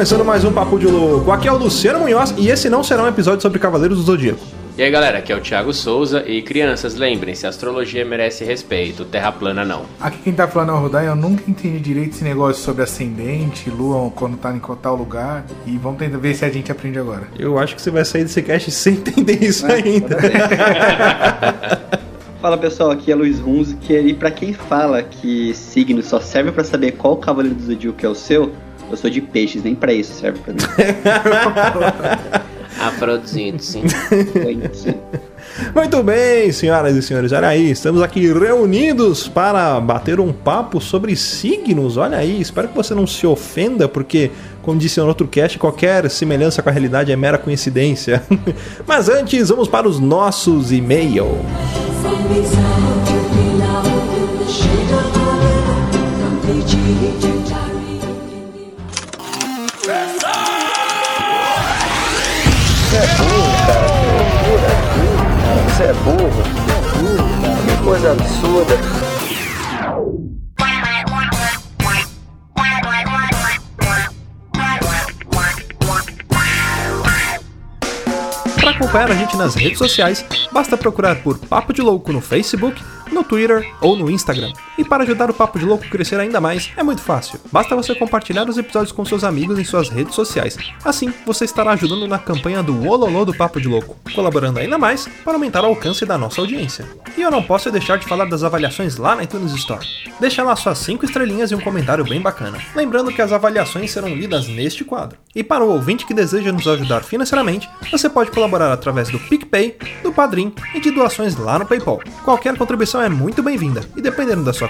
começando mais um Papo de Louco. Aqui é o Luciano Munhoz e esse não será um episódio sobre Cavaleiros do Zodíaco. E aí galera, aqui é o Thiago Souza e crianças, lembrem-se, astrologia merece respeito, terra plana não. Aqui quem tá falando é o Rodai, eu nunca entendi direito esse negócio sobre ascendente, lua quando tá em tal lugar, e vamos tentar ver se a gente aprende agora. Eu acho que você vai sair desse cast sem entender isso é, ainda. Fala pessoal, aqui é Luiz Hunziker e pra quem fala que signo só serve para saber qual cavaleiro do zodíaco é o seu, eu sou de peixes, nem para isso serve para mim. Afrodisíaco, sim. Muito bem, senhoras e senhores, olha aí, estamos aqui reunidos para bater um papo sobre signos. Olha aí, espero que você não se ofenda, porque, como disse no outro cast, qualquer semelhança com a realidade é mera coincidência. Mas antes, vamos para os nossos e-mails. Você é burro, cara. Você é burro. Que coisa absurda. Para acompanhar a gente nas redes sociais, basta procurar por Papo de Louco no Facebook no Twitter ou no Instagram. E para ajudar o Papo de Louco a crescer ainda mais, é muito fácil. Basta você compartilhar os episódios com seus amigos em suas redes sociais. Assim, você estará ajudando na campanha do Ololô do Papo de Louco, colaborando ainda mais para aumentar o alcance da nossa audiência. E eu não posso deixar de falar das avaliações lá na iTunes Store. Deixa lá suas 5 estrelinhas e um comentário bem bacana. Lembrando que as avaliações serão lidas neste quadro. E para o ouvinte que deseja nos ajudar financeiramente, você pode colaborar através do PicPay, do Padrim e de doações lá no PayPal. Qualquer contribuição é muito bem-vinda, e dependendo da sua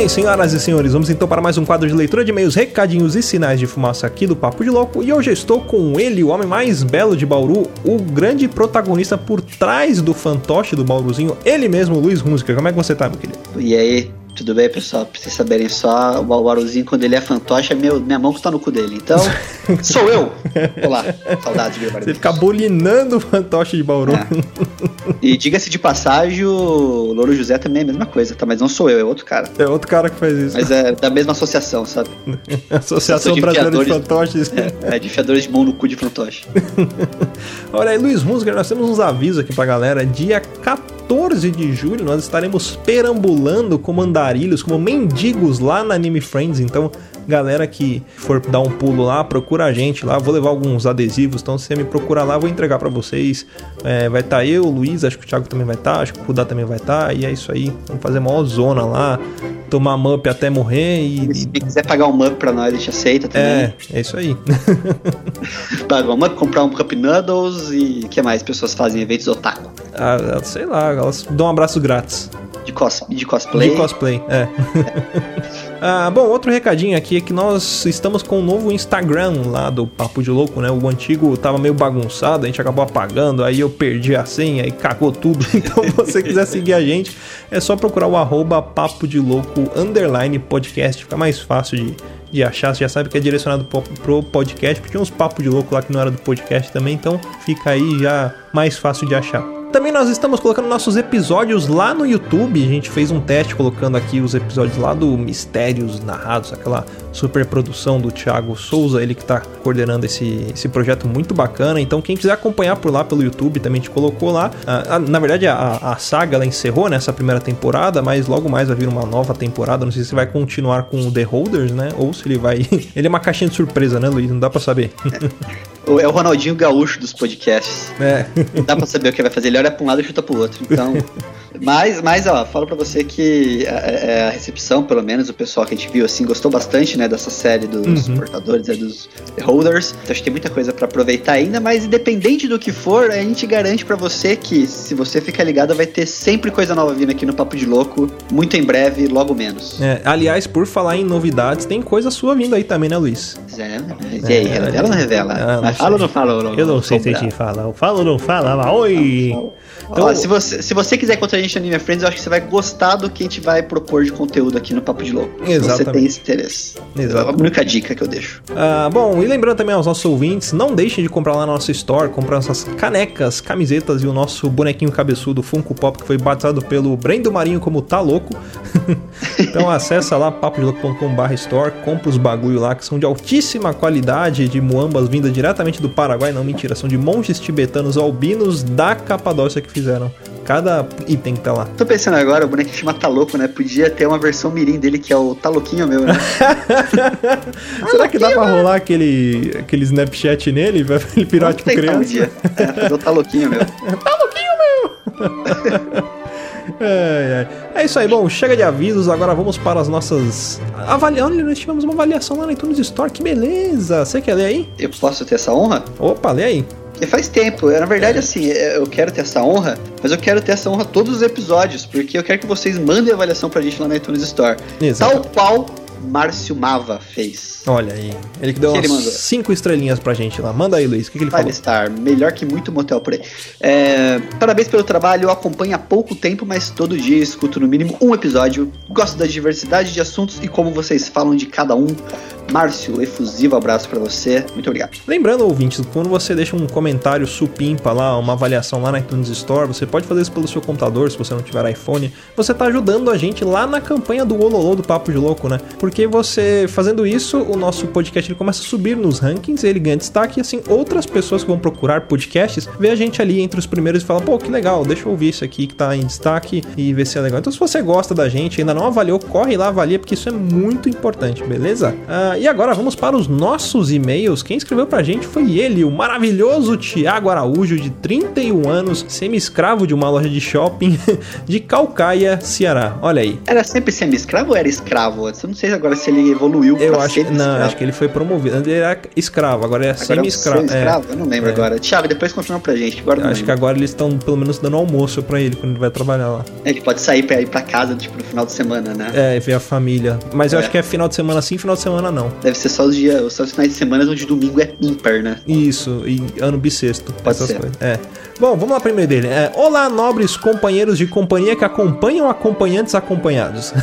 bem, senhoras e senhores, vamos então para mais um quadro de leitura de e-mails, recadinhos e sinais de fumaça aqui do Papo de Louco. E hoje eu estou com ele, o homem mais belo de Bauru, o grande protagonista por trás do fantoche do Bauruzinho, ele mesmo, Luiz Hunziker. Como é que você tá, meu querido? E aí, tudo bem, pessoal? Pra vocês saberem só, o Baruzinho, quando ele é fantoche, é meu, minha mão que tá no cu dele. Então, sou eu! Olá, saudades, meu Você fica bolinando o fantoche de Bauru. É. E diga-se de passagem, o Louro José também é a mesma coisa, tá? Mas não sou eu, é outro cara. É outro cara que faz isso. Mas é da mesma associação, sabe? Associação de Brasileira de Fantoches. É, é, de fiadores de mão no cu de fantoche. Olha aí, Luiz Musger, nós temos uns avisos aqui pra galera. Dia 14 de julho nós estaremos perambulando como andarilhos, como mendigos lá na Anime Friends, então Galera que for dar um pulo lá, procura a gente lá. Vou levar alguns adesivos, então se você me procurar lá, vou entregar para vocês. É, vai estar tá eu, o Luiz, acho que o Thiago também vai estar, tá, acho que o Rudá também vai estar. Tá, e é isso aí. Vamos fazer uma zona lá, tomar mup até morrer. E, se quiser pagar um mup pra nós, a gente aceita também. É, é isso aí. Pagar um mup, comprar um Cup Noodles e o que mais pessoas fazem? Eventos otaku. Ah, sei lá, elas dão um abraço grátis. De, cos de cosplay? De cosplay, é. ah, bom, outro recadinho aqui é que nós estamos com um novo Instagram lá do Papo de Louco, né? O antigo tava meio bagunçado, a gente acabou apagando, aí eu perdi a senha e cagou tudo. Então, se você quiser seguir a gente, é só procurar o arroba Papo de Louco underline podcast, fica mais fácil de, de achar. Você já sabe que é direcionado pro, pro podcast, porque tinha uns papos de louco lá que não era do podcast também, então fica aí já mais fácil de achar. Também nós estamos colocando nossos episódios lá no YouTube. A gente fez um teste colocando aqui os episódios lá do Mistérios Narrados, aquela super produção do Thiago Souza, ele que está coordenando esse, esse projeto muito bacana. Então, quem quiser acompanhar por lá pelo YouTube, também te colocou lá. Ah, ah, na verdade, a, a saga ela encerrou nessa primeira temporada, mas logo mais vai vir uma nova temporada. Não sei se vai continuar com o The Holders, né? Ou se ele vai. ele é uma caixinha de surpresa, né, Luiz? Não dá para saber. É o Ronaldinho Gaúcho dos podcasts. É. Não dá pra saber o que vai fazer. Ele olha pra um lado e chuta pro outro. Então. Mas, mas ó, falo pra você que a, a recepção, pelo menos, o pessoal que a gente viu, assim, gostou bastante, né, dessa série dos Uhum. portadores, né, dos holders. Então acho que tem muita coisa pra aproveitar ainda, mas independente do que for, a gente garante pra você que, se você ficar ligado, vai ter sempre coisa nova vindo aqui no Papo de Louco, muito em breve, logo menos. É, aliás, por falar em novidades, tem coisa sua vindo aí também, né, Luiz? É, mas e aí, É, revela ou não revela? Ah, não fala ou não fala? ou Eu não sei se a gente fala. Fala ou não fala? Oi! Então, Ó, se, você, se você quiser encontrar gente no Anime Friends, eu acho que você vai gostar do que a gente vai propor de conteúdo aqui no Papo de Louco. Se você Exatamente. tem esse interesse. Exatamente. É a única dica que eu deixo. Ah, bom, e lembrando também aos nossos ouvintes, não deixem de comprar lá na nossa store, comprar nossas canecas, camisetas e o nosso bonequinho cabeçudo Funko Pop, que foi batizado pelo Brendo Marinho como Tá Louco. então acessa lá papodelouco.com.br store, compra os bagulho lá que são de altíssima qualidade, de muambas vindas diretamente do Paraguai, não mentira, são de monges tibetanos albinos da Capadócia que fizeram. Cada item que tá lá. Tô pensando agora, o boneco chama Tá Louco, né? Podia ter uma versão mirim dele que é o Tá Louquinho meu, né? Será que dá pra rolar aquele, aquele Snapchat nele? Vai ele virar tipo tentar um criança? dia. É, fazer o Tá Louquinho meu. É, é. É isso aí, bom, chega de avisos, agora vamos para as nossas. Avaliando, nós tivemos uma avaliação lá na iTunes Store, que beleza! Você quer ler aí? Eu posso ter essa honra? Opa, lê aí. Porque faz tempo. Na verdade, assim, é, eu quero ter essa honra, mas eu quero ter essa honra todos os episódios, porque eu quero que vocês mandem avaliação pra gente lá na iTunes Store. Exato. Tal qual Márcio Mava fez. Olha aí. Ele que deu que ele umas mandou? cinco estrelinhas pra gente lá. Manda aí, Luiz. O que, que ele Five falou? Star, melhor que muito motel por aí. É, parabéns pelo trabalho, eu acompanho há pouco tempo, mas todo dia escuto no mínimo um episódio. Gosto da diversidade de assuntos e como vocês falam de cada um. Márcio, efusivo abraço pra você. Muito obrigado. Lembrando, ouvintes, quando você deixa um comentário supimpa lá, uma avaliação lá na iTunes Store, você pode fazer isso pelo seu computador, se você não tiver iPhone. Você tá ajudando a gente lá na campanha do Ololô do Papo de Louco, né? Porque você, fazendo isso, o nosso podcast ele começa a subir nos rankings, ele ganha destaque e assim, outras pessoas que vão procurar podcasts, vê a gente ali entre os primeiros e fala, pô, que legal, deixa eu ouvir isso aqui que tá em destaque e ver se é legal. Então, se você gosta da gente, ainda não avaliou, corre lá, avalia, porque isso é muito importante, beleza? Ah, e agora vamos para os nossos e-mails. Quem escreveu pra gente foi ele, o maravilhoso Tiago Araújo, de 31 anos, semi-escravo de uma loja de shopping de Calcaia, Ceará. Olha aí. Era sempre semi-escravo ou era escravo? Eu não sei agora se ele evoluiu Eu acho que. Não, semi-escravo. acho que ele foi promovido. Antes ele era escravo, agora é é um semi-escravo. É, semi-escravo? Eu não lembro É. agora. Thiago, depois confirma pra gente. Agora acho que agora eles estão pelo menos dando almoço pra ele quando ele vai trabalhar lá. Ele pode sair pra ir pra casa, tipo, no final de semana, né? É, ver a família. Mas eu É. acho que é final de semana sim, final de semana não. Deve ser só os dias, só os finais de semana onde domingo é ímpar, né? Isso, e ano bissexto. Pode essas ser. coisas. É. Bom, vamos lá primeiro dele. É, Olá, nobres companheiros de companhia que acompanham acompanhantes acompanhados.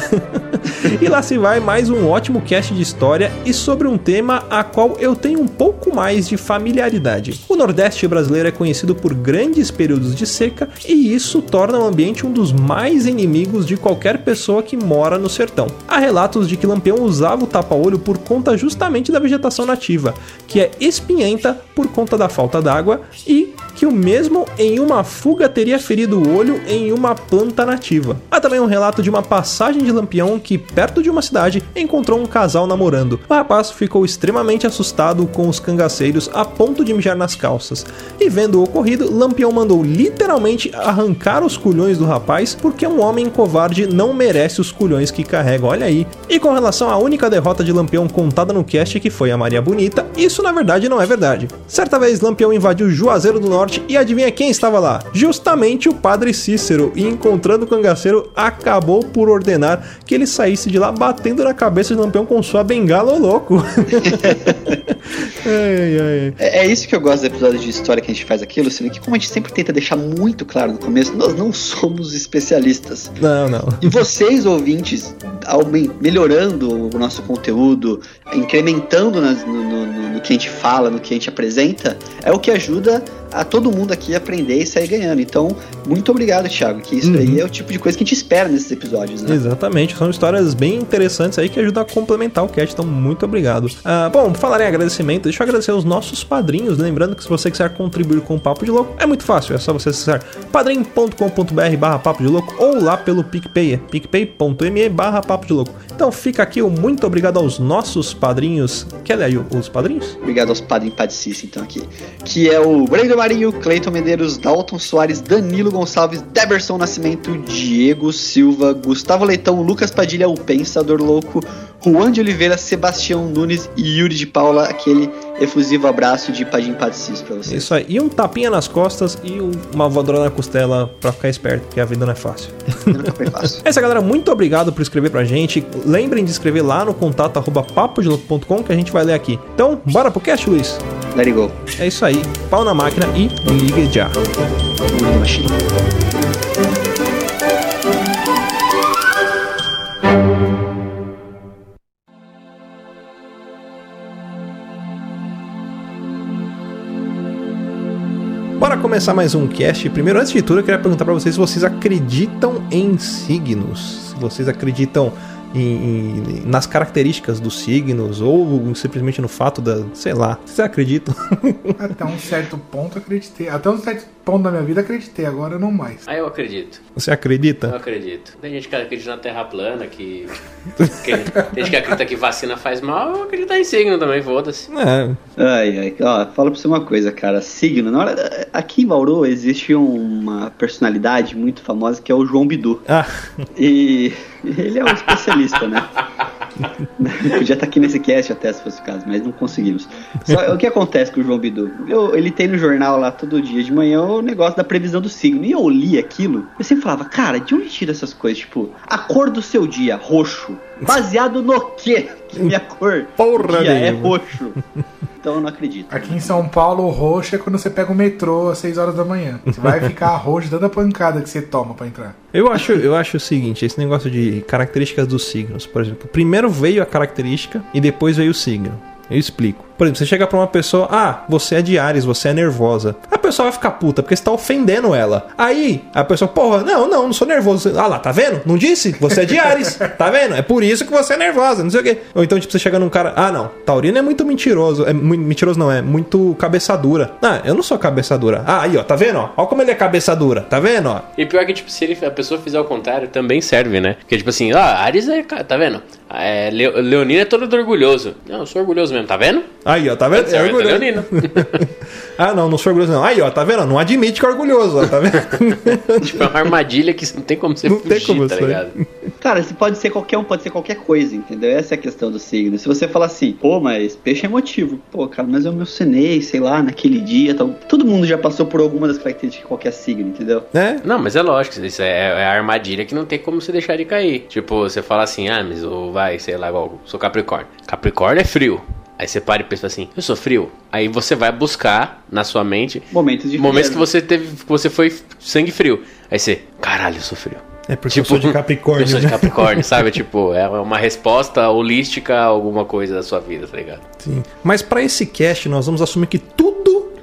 e lá se vai mais um ótimo cast de história e sobre um tema a qual eu tenho um pouco mais de familiaridade. O Nordeste brasileiro é conhecido por grandes períodos de seca e isso torna o ambiente um dos mais inimigos de qualquer pessoa que mora no sertão. Há relatos de que Lampião usava o tapa-olho por conta justamente da vegetação nativa, que é espinhenta por conta da falta d'água e que o mesmo em uma fuga teria ferido o olho em uma planta nativa. Há também um relato de uma passagem de Lampião que, perto de uma cidade, encontrou um casal namorando. O rapaz ficou extremamente assustado com os cangaceiros a ponto de mijar nas calças. E vendo o ocorrido, Lampião mandou literalmente arrancar os culhões do rapaz, porque um homem covarde não merece os culhões que carrega. Olha aí. E com relação à única derrota de Lampião contada no cast, que foi a Maria Bonita, isso na verdade não é verdade. Certa vez Lampião invadiu Juazeiro do Norte e adivinha quem estava lá? Justamente o padre Cícero, e encontrando o cangaceiro, acabou por ordenar que ele saísse de lá batendo na cabeça de Lampião com sua bengala, ô louco. ai, ai. É, é isso que eu gosto do episódio de história que a gente faz aqui, Luciano, que como a gente sempre tenta deixar muito claro no começo, nós não somos especialistas. Não, não. E vocês, ouvintes, melhorando o nosso conteúdo, incrementando nas- no, no- no- no que a gente fala, no que a gente apresenta, é o que ajuda a todo mundo aqui aprender e sair ganhando. Então, muito obrigado, Thiago, que isso Uhum. aí é o tipo de coisa que a gente espera nesses episódios, né? Exatamente, são histórias bem interessantes aí que ajudam a complementar o cast, então muito obrigado. Ah, bom, falar em agradecimento, deixa eu agradecer aos nossos padrinhos, lembrando que se você quiser contribuir com o Papo de Louco, é muito fácil, é só você acessar padrim.com.br barra Papo de Louco ou lá pelo PicPay, é picpay.me barra Papo de Louco. Então fica aqui o muito obrigado aos nossos padrinhos, quer ler aí os padrinhos? Obrigado aos padrinhos Padicice, então, aqui. Que é o Brandon Marinho, Cleiton Medeiros, Dalton Soares, Danilo Gonçalves, Deberson Nascimento, Diego Silva, Gustavo Leitão, Lucas Padilha, o Pensador Louco, Juan de Oliveira, Sebastião Nunes e Yuri de Paula, aquele efusivo abraço de Padim Padecis pra vocês. Isso aí. E um tapinha nas costas e um- uma voadora na costela pra ficar esperto, porque a vida não é fácil. Nunca foi fácil. É isso, galera. Muito obrigado por escrever pra gente. Lembrem de escrever lá no contato arroba papodelouco.com que a gente vai ler aqui. Então, bora pro cast, Luiz. Let it go. É isso aí. Pau na máquina e ligue já. Machine. Começar mais um cast. Primeiro, antes de tudo, eu queria perguntar pra vocês se vocês acreditam em signos. Se vocês acreditam em- em- nas características dos signos ou simplesmente no fato da, sei lá, vocês acreditam? Até um certo ponto acreditei. Até um certo ponto da minha vida acreditei, agora não mais. Aí eu acredito. Você Eu acredita? acredito. Tem gente que acredita na Terra plana, que. que tem gente que acredita que vacina faz mal, eu acredito em signo também, foda-se. É, Ai, ai, ó, fala pra você uma coisa, cara. Signo, na hora. Aqui em Bauru existe uma personalidade muito famosa que é o João Bidu. ah, E ele é um especialista, né? Podia estar aqui nesse cast até se fosse o caso, mas não conseguimos. Só, o que acontece com o João Bidu? Eu- ele tem no jornal lá todo dia de manhã o negócio da previsão do signo. E eu li aquilo, eu sempre falava, cara, de onde tira essas coisas? Tipo, a cor do seu dia, roxo. Baseado no quê? Que minha cor Porra é roxo. Então eu não acredito. Aqui em São Paulo, o roxo é quando você pega o metrô às 6 horas da manhã. Você vai ficar roxo dando a pancada que você toma pra entrar. eu acho, eu acho o seguinte, esse negócio de características dos signos, por exemplo, primeiro veio a característica e depois veio o signo. Eu explico. Por exemplo, você chega pra uma pessoa, ah, você é de Ares, você é nervosa. A pessoa vai ficar puta, porque você tá ofendendo ela. Aí, a pessoa, porra, não, não, não sou nervoso. Ah lá, tá vendo? Não disse? Você é de Ares, tá vendo? É por isso que você é nervosa, não sei o quê. Ou então, tipo, você chega num cara, ah, não, Taurino é muito mentiroso. É muito mentiroso, não, é muito cabeçadura. Ah, eu não sou cabeçadura. Ah, aí, ó, tá vendo? Ó, ó como ele é cabeçadura, tá vendo? Ó. E pior que, tipo, se ele- a pessoa fizer o contrário, também serve, né? Porque, tipo assim, ah, Ares é. Tá vendo? É, Leo- Leonino é todo orgulhoso. Não, eu sou orgulhoso mesmo, tá vendo? Aí, ó, tá vendo? É do orgulhoso. Leonino. ah, não, não sou orgulhoso, não. Aí, ó, tá vendo? Não admite que é orgulhoso, ó, tá vendo? tipo, é uma armadilha que não tem como você Não tem fugir, como tá sair. ligado? Cara, se pode ser qualquer um, pode ser qualquer coisa, entendeu? Essa é a questão do signo. Se você falar assim, pô, mas peixe é emotivo. Pô, cara, mas eu me emocionei, sei lá, naquele dia tal. Todo mundo já passou por alguma das características de qualquer signo, entendeu? né? Não, mas é lógico, isso é, é a armadilha que não tem como você deixar de cair. Tipo, você fala assim, ah, mas eu vai, sei lá, igual, sou Capricórnio. Capricórnio é frio. Aí você para e pensa assim, eu sou frio. Aí você vai buscar na sua mente Momentos de momentos que você teve, que você foi sangue frio. Aí você, caralho, eu sou frio. É porque eu sou de Capricórnio. Eu sou de né? Capricórnio, sabe? Tipo, é uma resposta holística a alguma coisa da sua vida, tá ligado? Sim. Mas pra esse cast, nós vamos assumir que tudo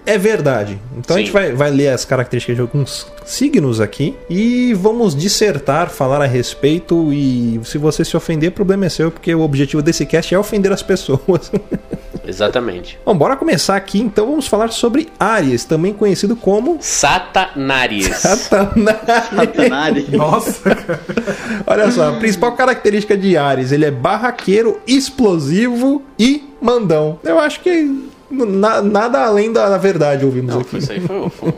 é verdade. Então a Sim. gente vai, vai ler as características de alguns signos aqui e vamos dissertar, falar a respeito. E se você se ofender, o problema é seu, porque o objetivo desse cast é ofender as pessoas. Exatamente. Bom, bora começar aqui. Então vamos falar sobre Aries, também conhecido como Satanares. Satanás. Satanás. Nossa, cara. Olha só, a principal característica de Ares, ele é barraqueiro, explosivo e mandão. Eu acho que na- nada além da verdade ouvimos Não, aqui. isso aí foi, foi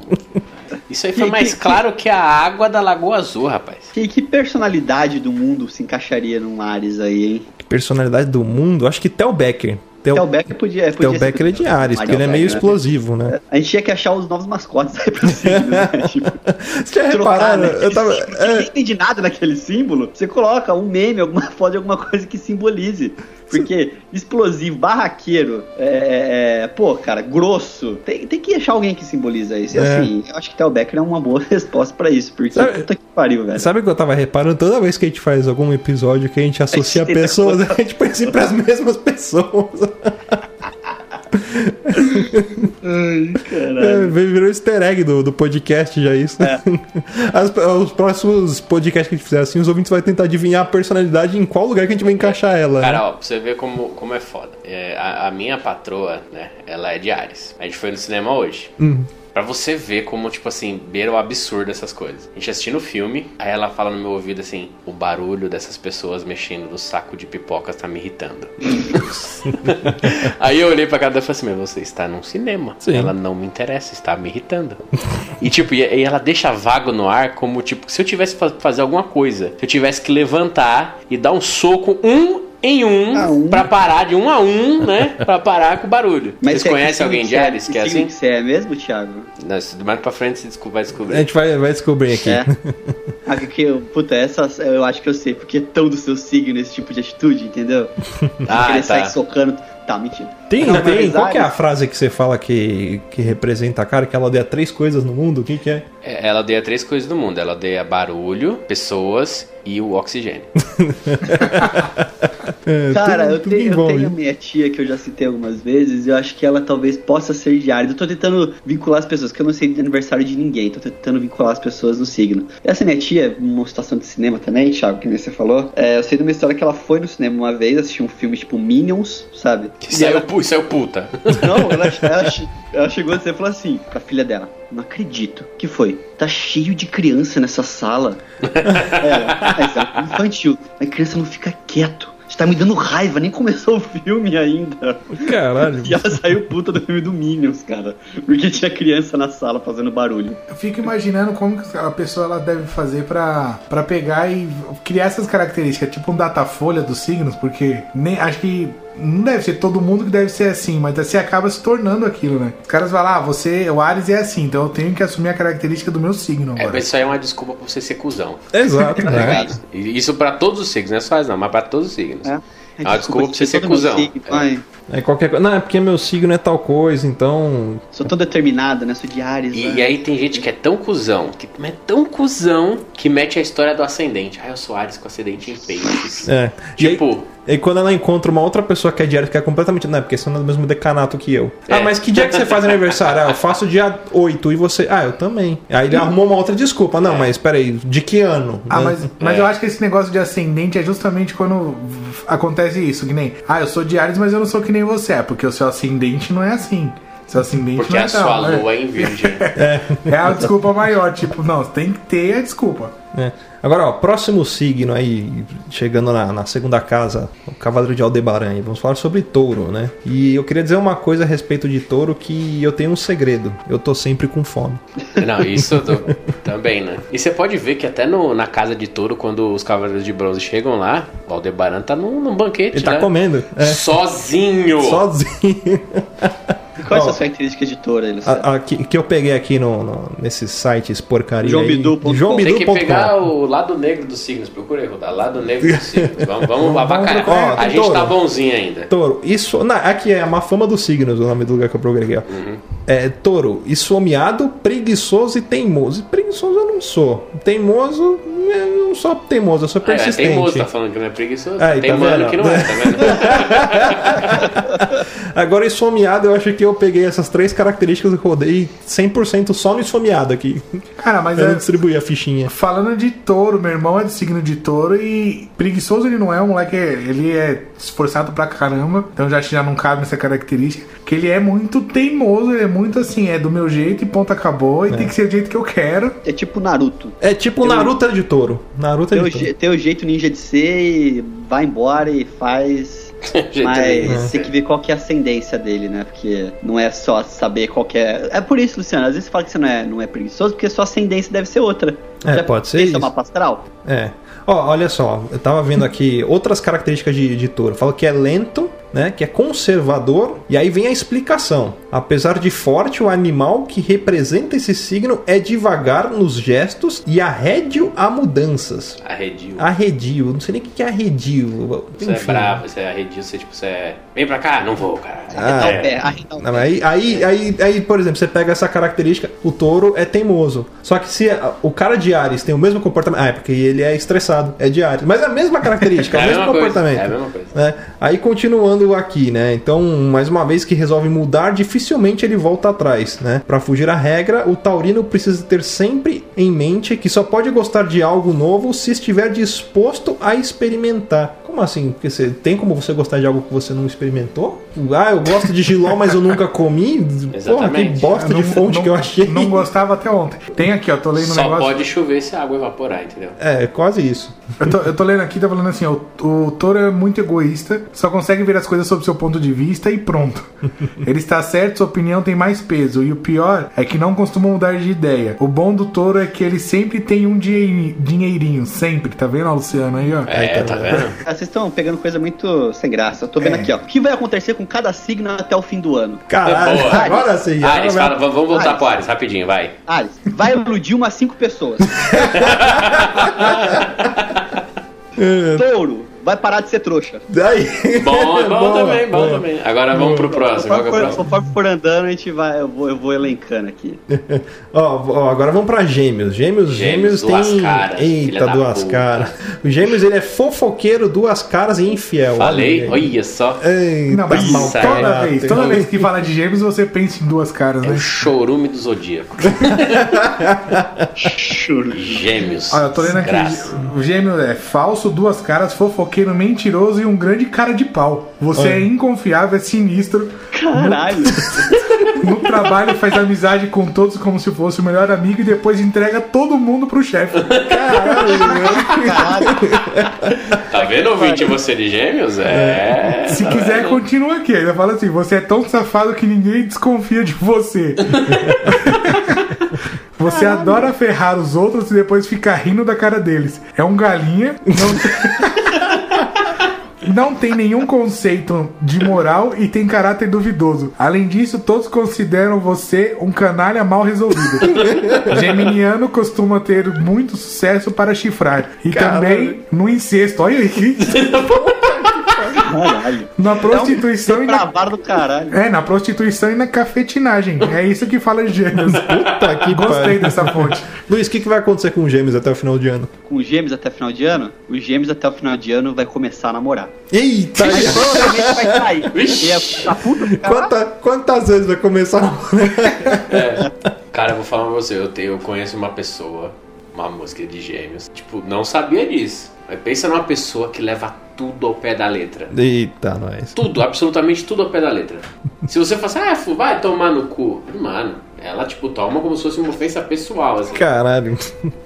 Isso aí foi mais claro que a água da Lagoa Azul, rapaz. Que, que personalidade do mundo se encaixaria num Ares aí, hein? Que personalidade do mundo, acho que Tel Becker. Tel, Tel Becker podia, podia Tel ser- Becker é de Ares, porque ele é meio né? explosivo, né? A gente tinha que achar os novos mascotes aí pro signo, né? Tipo, Você já trocar, repararam? né? Eu tava. Símbolo, é, Ninguém entende nada naquele símbolo. Você coloca um meme, alguma foto de alguma coisa que simbolize. Porque explosivo, barraqueiro, é, é, pô, cara, grosso. Tem, tem que achar alguém que simboliza isso. E É. assim, eu acho que Tel Becker é uma boa resposta pra isso. Porque Sabe- puta que pariu, velho. Sabe o que eu tava reparando? Toda vez que a gente faz algum episódio que a gente associa tenta pessoas, a gente põe sempre as mesmas pessoas. Ai, É, caralho. virou easter egg do, do podcast já isso. É. As- os próximos podcasts que a gente fizer assim, os ouvintes vão tentar adivinhar a personalidade em qual lugar que a gente vai encaixar ela. né? Cara, ó, pra você ver como, como é foda. É, a, a minha patroa, né, ela é de Ares. A gente foi no cinema hoje. Hum. Pra você ver como, tipo assim, beira o absurdo dessas coisas. A gente assistindo o filme, aí ela fala no meu ouvido assim: o barulho dessas pessoas mexendo no saco de pipocas tá me irritando. Aí eu olhei pra cara dela e falei assim: Mas você está num cinema. Sim. Ela não me interessa, está me irritando. e tipo, e, e ela deixa vago no ar como tipo, se eu tivesse que fa- fazer alguma coisa, se eu tivesse que levantar e dar um soco um em um, A um. pra parar de um a um, né? Pra parar com o barulho. Vocês que- conhecem alguém de você é? Ares que é assim? você é mesmo, Thiago? Não, se- mais pra frente você vai A descobrir. gente vai, vai descobrir aqui. É. Ah, que eu, puta, essa eu acho que eu sei, porque é tão do seu signo esse tipo de atitude, entendeu? Ah, Querer tá. sair socando. Tá, mentira. Tem, Não, tem. Qual que é a frase que você fala que, que representa a cara? Que ela odeia três coisas no mundo? O que, que é? É, Ela odeia três coisas do mundo. Ela odeia barulho, pessoas e o oxigênio. É, Cara, tudo- eu, tudo tenho, eu tenho a minha tia que eu já citei algumas vezes, e eu acho que ela talvez possa ser de Ares. Eu tô tentando vincular as pessoas, que eu não sei de aniversário de ninguém, tô tentando vincular as pessoas no signo. Essa minha tia, numa situação de cinema também, Thiago, que nem você falou, é, eu sei de uma história que ela foi no cinema uma vez, assistiu um filme tipo Minions, sabe? Que E saiu, ela- pu- saiu puta. Não, ela, ela, ela chegou a dizer e falou assim pra filha dela: Não acredito. que foi? Tá cheio de criança nessa sala. Mas é um filme infantil. A criança não fica quieto. Você tá me dando raiva, nem começou o filme ainda. Caralho. E ela saiu puta do filme do Minions, cara. Porque tinha criança na sala fazendo barulho. Eu fico imaginando como a pessoa ela deve fazer pra, pra pegar e criar essas características, tipo um datafolha dos signos, porque nem, acho que não deve ser todo mundo que deve ser assim, mas você acaba se tornando aquilo, né? Os caras falam, ah, você, o Ares é assim, então eu tenho que assumir a característica do meu signo É, agora. mas isso aí é uma desculpa pra você ser cuzão. Exato. Tá né? ligado? Isso pra todos os signos, não é só não, mas pra todos os signos. É. Ah, desculpa pra você ser cuzão. signo, É. É qualquer coisa. Não, é porque meu signo é tal coisa, então. sou tão determinada, né? Sou de Ares. E, né? e aí tem gente que é tão cuzão, que é tão cuzão, que mete a história do ascendente. Ah, eu sou Ares com ascendente em peixes. É. E aí- Tipo, E quando ela encontra uma outra pessoa que é de Ares, que é completamente. Não, é porque você não é do mesmo decanato que eu. É. Ah, mas que dia que você faz aniversário? Ah, eu faço dia 8 e você. Ah, eu também. Aí ele arrumou uma outra desculpa. Não, mas peraí, de que ano? Ah, Né? mas, mas É. eu acho que esse negócio de ascendente é justamente quando acontece isso, que nem, ah, eu sou de Ares, mas eu não sou que nem você, é porque o seu ascendente não é assim. Seu ascendente porque não é a sua né? lua é em virgem. É a desculpa maior, tipo, não, tem que ter a desculpa. É. Agora, ó, próximo signo aí, chegando na, na segunda casa, o Cavaleiro de Aldebaran, e vamos falar sobre touro, né? E eu queria dizer uma coisa a respeito de touro que eu tenho um segredo. Eu tô sempre com fome. Não, isso do- também, né? E você pode ver que até no- na casa de touro, quando os cavaleiros de bronze chegam lá, o Aldebaran tá num, num banquete, Ele tá né? comendo. É. Sozinho! Sozinho. E quais Ó, são as características de touro aí, Luciano? A, a- que, que eu peguei aqui no, no- nesses sites porcaria. Joãobidu.com. aí. Tem que pegar o lado negro dos signos. Procura aí, Rodar. Lado negro dos signos. Vamos, vamos avacalhar. procurar. a Ó, gente tá touro. bonzinho ainda. Touro, isso. Não, aqui é uma fama dos signos, o nome do lugar que eu procurei. Ó. É touro, esfomeado, preguiçoso e teimoso. E preguiçoso eu não sou. Teimoso, eu não sou teimoso, eu sou Ah, é, persistente. teimoso, tá falando que não é preguiçoso. Aí, tem tá mano vendo? que não é, tá vendo? Agora, esfomeado, eu acho que eu peguei essas três características e rodei 100% só no esfomeado aqui. Cara, mas Eu é, não distribuí a fichinha. falando de touro, meu irmão é do signo de touro e preguiçoso ele não é, o moleque é- ele é esforçado pra caramba, então já, já não cabe nessa característica, que ele é muito teimoso, ele é muito assim, é do meu jeito e ponto acabou, e tem que ser do jeito que eu quero. É tipo Naruto. É tipo Eu- Naruto de touro. Naruto Tem de o, touro. o jeito ninja de ser e vai embora e faz. Jeito Mas tem que ver qual que é a ascendência dele, né? Porque não é só saber qual que é. É por isso, Luciano, às vezes você fala que você não é, não é preguiçoso, porque sua ascendência deve ser outra. É, Já pode ser pensa isso. mapa astral? É. Ó, olha só, eu tava vendo aqui outras características de, de touro. Fala que é lento, né? Que é conservador. E aí vem a explicação. Apesar de forte, o animal que representa esse signo é devagar nos gestos e arrédio a mudanças. Arredio. Arredio, não sei nem o que é arredio. Você é bravo, você é arredio, você tipo, você é. Vem pra cá, não vou, cara. Ah, é. o pé, arredar o pé. aí, aí, aí, aí, por exemplo, você pega essa característica, o touro é teimoso. Só que se o cara de Ares tem o mesmo comportamento. Ah, é porque ele é estressado, é de Ares. Mas é a mesma característica, é, É o a mesmo mesma coisa, comportamento. é a mesma coisa. né? Aí continuando aqui, né? Então, mais uma vez que resolve mudar, dificilmente ele volta atrás, né? Para fugir à regra, o taurino precisa ter sempre em mente que só pode gostar de algo novo se estiver disposto a experimentar. Como assim? Porque você tem como você gostar de algo que você não experimentou? Ah, eu gosto de giló, mas eu nunca comi? Porra, que bosta de Não- fonte não- que eu achei. Não gostava até ontem. Tem aqui, ó, tô lendo um Só negócio. pode chover se a água evaporar, entendeu? É, quase isso. Eu tô, eu tô lendo aqui, tá falando assim, ó, o, o Toro é muito egoísta, só consegue ver as coisas sob seu ponto de vista e pronto. Ele está certo, sua opinião tem mais peso. E o pior é que não costuma mudar de ideia. O bom do Toro é que ele sempre tem um dinheirinho, sempre. Tá vendo, ó, Luciano aí, ó? É, tá vendo? Vocês estão pegando coisa muito sem graça. Eu tô vendo É. aqui, ó. O que vai acontecer com cada signo até o fim do ano? Caralho, Boa. agora sim. agora Ares, vai- fala, vamos vamos voltar Ares. pro Ares, rapidinho, vai. Ares, vai iludir umas cinco pessoas. Touro, vai parar de ser trouxa. Daí. Bom, é bom Boa, também, bom boa. também. Agora vamos pro próximo. É próximo? conforme for andando, a gente vai. Eu vou, eu vou elencando aqui. Ó, ó, agora vamos pra gêmeos. Gêmeos, gêmeos, Gêmeos, duas tem. caras, Eita, duas puta. caras. O gêmeos ele é fofoqueiro, duas caras e infiel. Falei, Olha só. Eita, Não, mas toda é. vez, toda vez que fala de gêmeos, você pensa em duas caras, É né? o chorume do zodíaco. Gêmeos. Olha, eu tô lendo aqui. O gêmeo é falso, duas caras, fofoqueiro, mentiroso e um grande cara de pau. Você Olha. é inconfiável, é sinistro. Caralho. No trabalho faz amizade com todos como se fosse o melhor amigo e depois entrega todo mundo pro chefe. Caralho, Caralho. Tá vendo, ouvinte, você de gêmeos? É. Se quiser, continua aqui. Ainda fala assim: você é tão safado que ninguém desconfia de você. Você adora ferrar os outros e depois fica rindo da cara deles. É um galinha, não tem... Não tem nenhum conceito de moral e tem caráter duvidoso. Além disso, todos consideram você um canalha mal resolvido. Geminiano costuma ter muito sucesso para chifrar. E Caralho. também no incesto. Olha aí. Caralho. Na prostituição e na do caralho. é, na prostituição e na cafetinagem. É isso que fala de gêmeos. Puta que Gostei dessa fonte. Luiz, o que, que vai acontecer com gêmeos até o final de ano? Com os gêmeos até final de ano, os gêmeos até o final de ano vai começar a namorar. Eita! Aí provavelmente vai trair. Vixe. E é da puta. Quanta- quantas vezes vai começar a Cara, eu vou falar pra você, eu, tenho, eu conheço uma pessoa, uma música de gêmeos, tipo, não sabia disso. Mas pensa numa pessoa que leva tudo ao pé da letra. Eita, nós. Tudo, absolutamente tudo ao pé da letra. Se você falar assim, ah, vai tomar no cu. Mano, ela, tipo, toma como se fosse uma ofensa pessoal, assim. Caralho.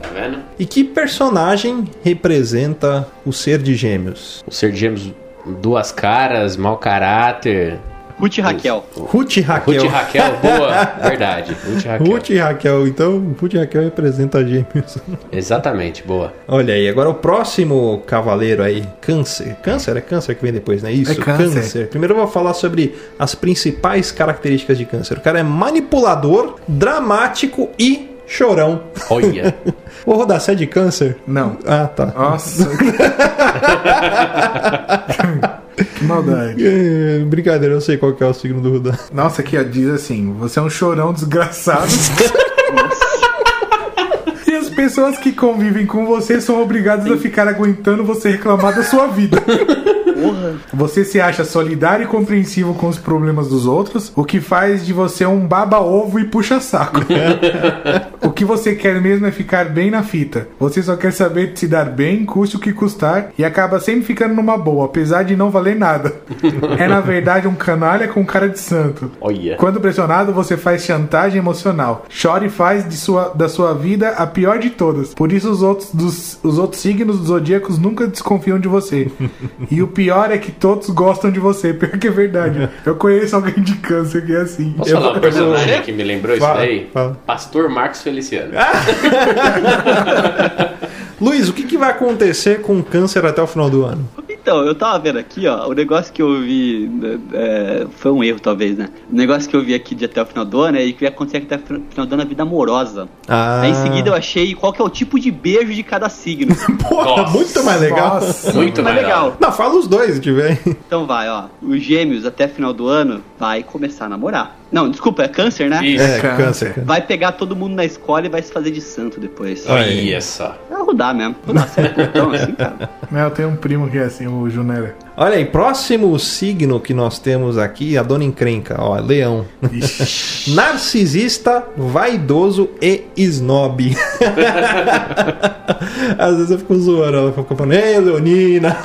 Tá vendo? E que personagem representa o ser de gêmeos? O ser de gêmeos, duas caras, mau caráter. Ruth e Raquel. Ruth e Raquel. Ruth e Raquel, boa, verdade. Ruth e Raquel. Ruth e Raquel. Então, Ruth e Raquel representa gêmeos. Exatamente, boa. Olha aí, agora o próximo cavaleiro aí, câncer. Câncer? É câncer que vem depois, não é isso? É câncer. Primeiro eu vou falar sobre as principais características de câncer. O cara é manipulador, dramático e chorão. Olha. Vou rodar, você é de câncer? Não. Ah, tá. Nossa. Que maldade. É, brincadeira, eu sei qual que é o signo do Rudá. Nossa, aqui ó, diz assim: você é um chorão desgraçado. E as pessoas que convivem com você são obrigadas a ficar aguentando você reclamar da sua vida. Você se acha solidário e compreensivo com os problemas dos outros, o que faz de você um baba-ovo e puxa-saco. o que você quer mesmo é ficar bem na fita. Você só quer saber de se dar bem, custe o que custar, e acaba sempre ficando numa boa, apesar de não valer nada. é na verdade um canalha com cara de santo. Olha. Quando pressionado, você faz chantagem emocional. Chora e faz de sua, da sua vida a pior de todas. Por isso, os outros, dos, os outros signos dos zodíacos nunca desconfiam de você. e o pior é que todos gostam de você. Pior que é verdade. Eu conheço alguém de câncer que é assim. Posso Eu falar um personagem que me lembrou Fala, isso daí? fala. Pastor Marcos Feliciano. Luiz, o que, que vai acontecer com o câncer até o final do ano? Então, eu tava vendo aqui, ó, o negócio que eu vi. é, foi um erro, talvez, né? O negócio que eu vi aqui de até o final do ano é que ia acontecer até o final do ano a vida amorosa. Ah, Aí em seguida eu achei qual que é o tipo de beijo de cada signo. Porra, Nossa. muito mais legal. Nossa. Muito mais mais legal. Não, fala os dois se tiver. Então vai, ó. Os gêmeos até final do ano vai começar a namorar. Não, desculpa, é câncer, né? Isso. É, câncer. câncer. câncer. Vai pegar todo mundo na escola e vai se fazer de santo depois. Aí. Olha só. Vai rodar mesmo. Rodar certo botão assim, cara. Eu tenho um primo que é assim. O, Junera. Olha aí, próximo signo que nós temos aqui, a dona encrenca, ó, leão. Narcisista, vaidoso e snob. Às vezes eu fico zoando, ela fica falando, ei, Leonina.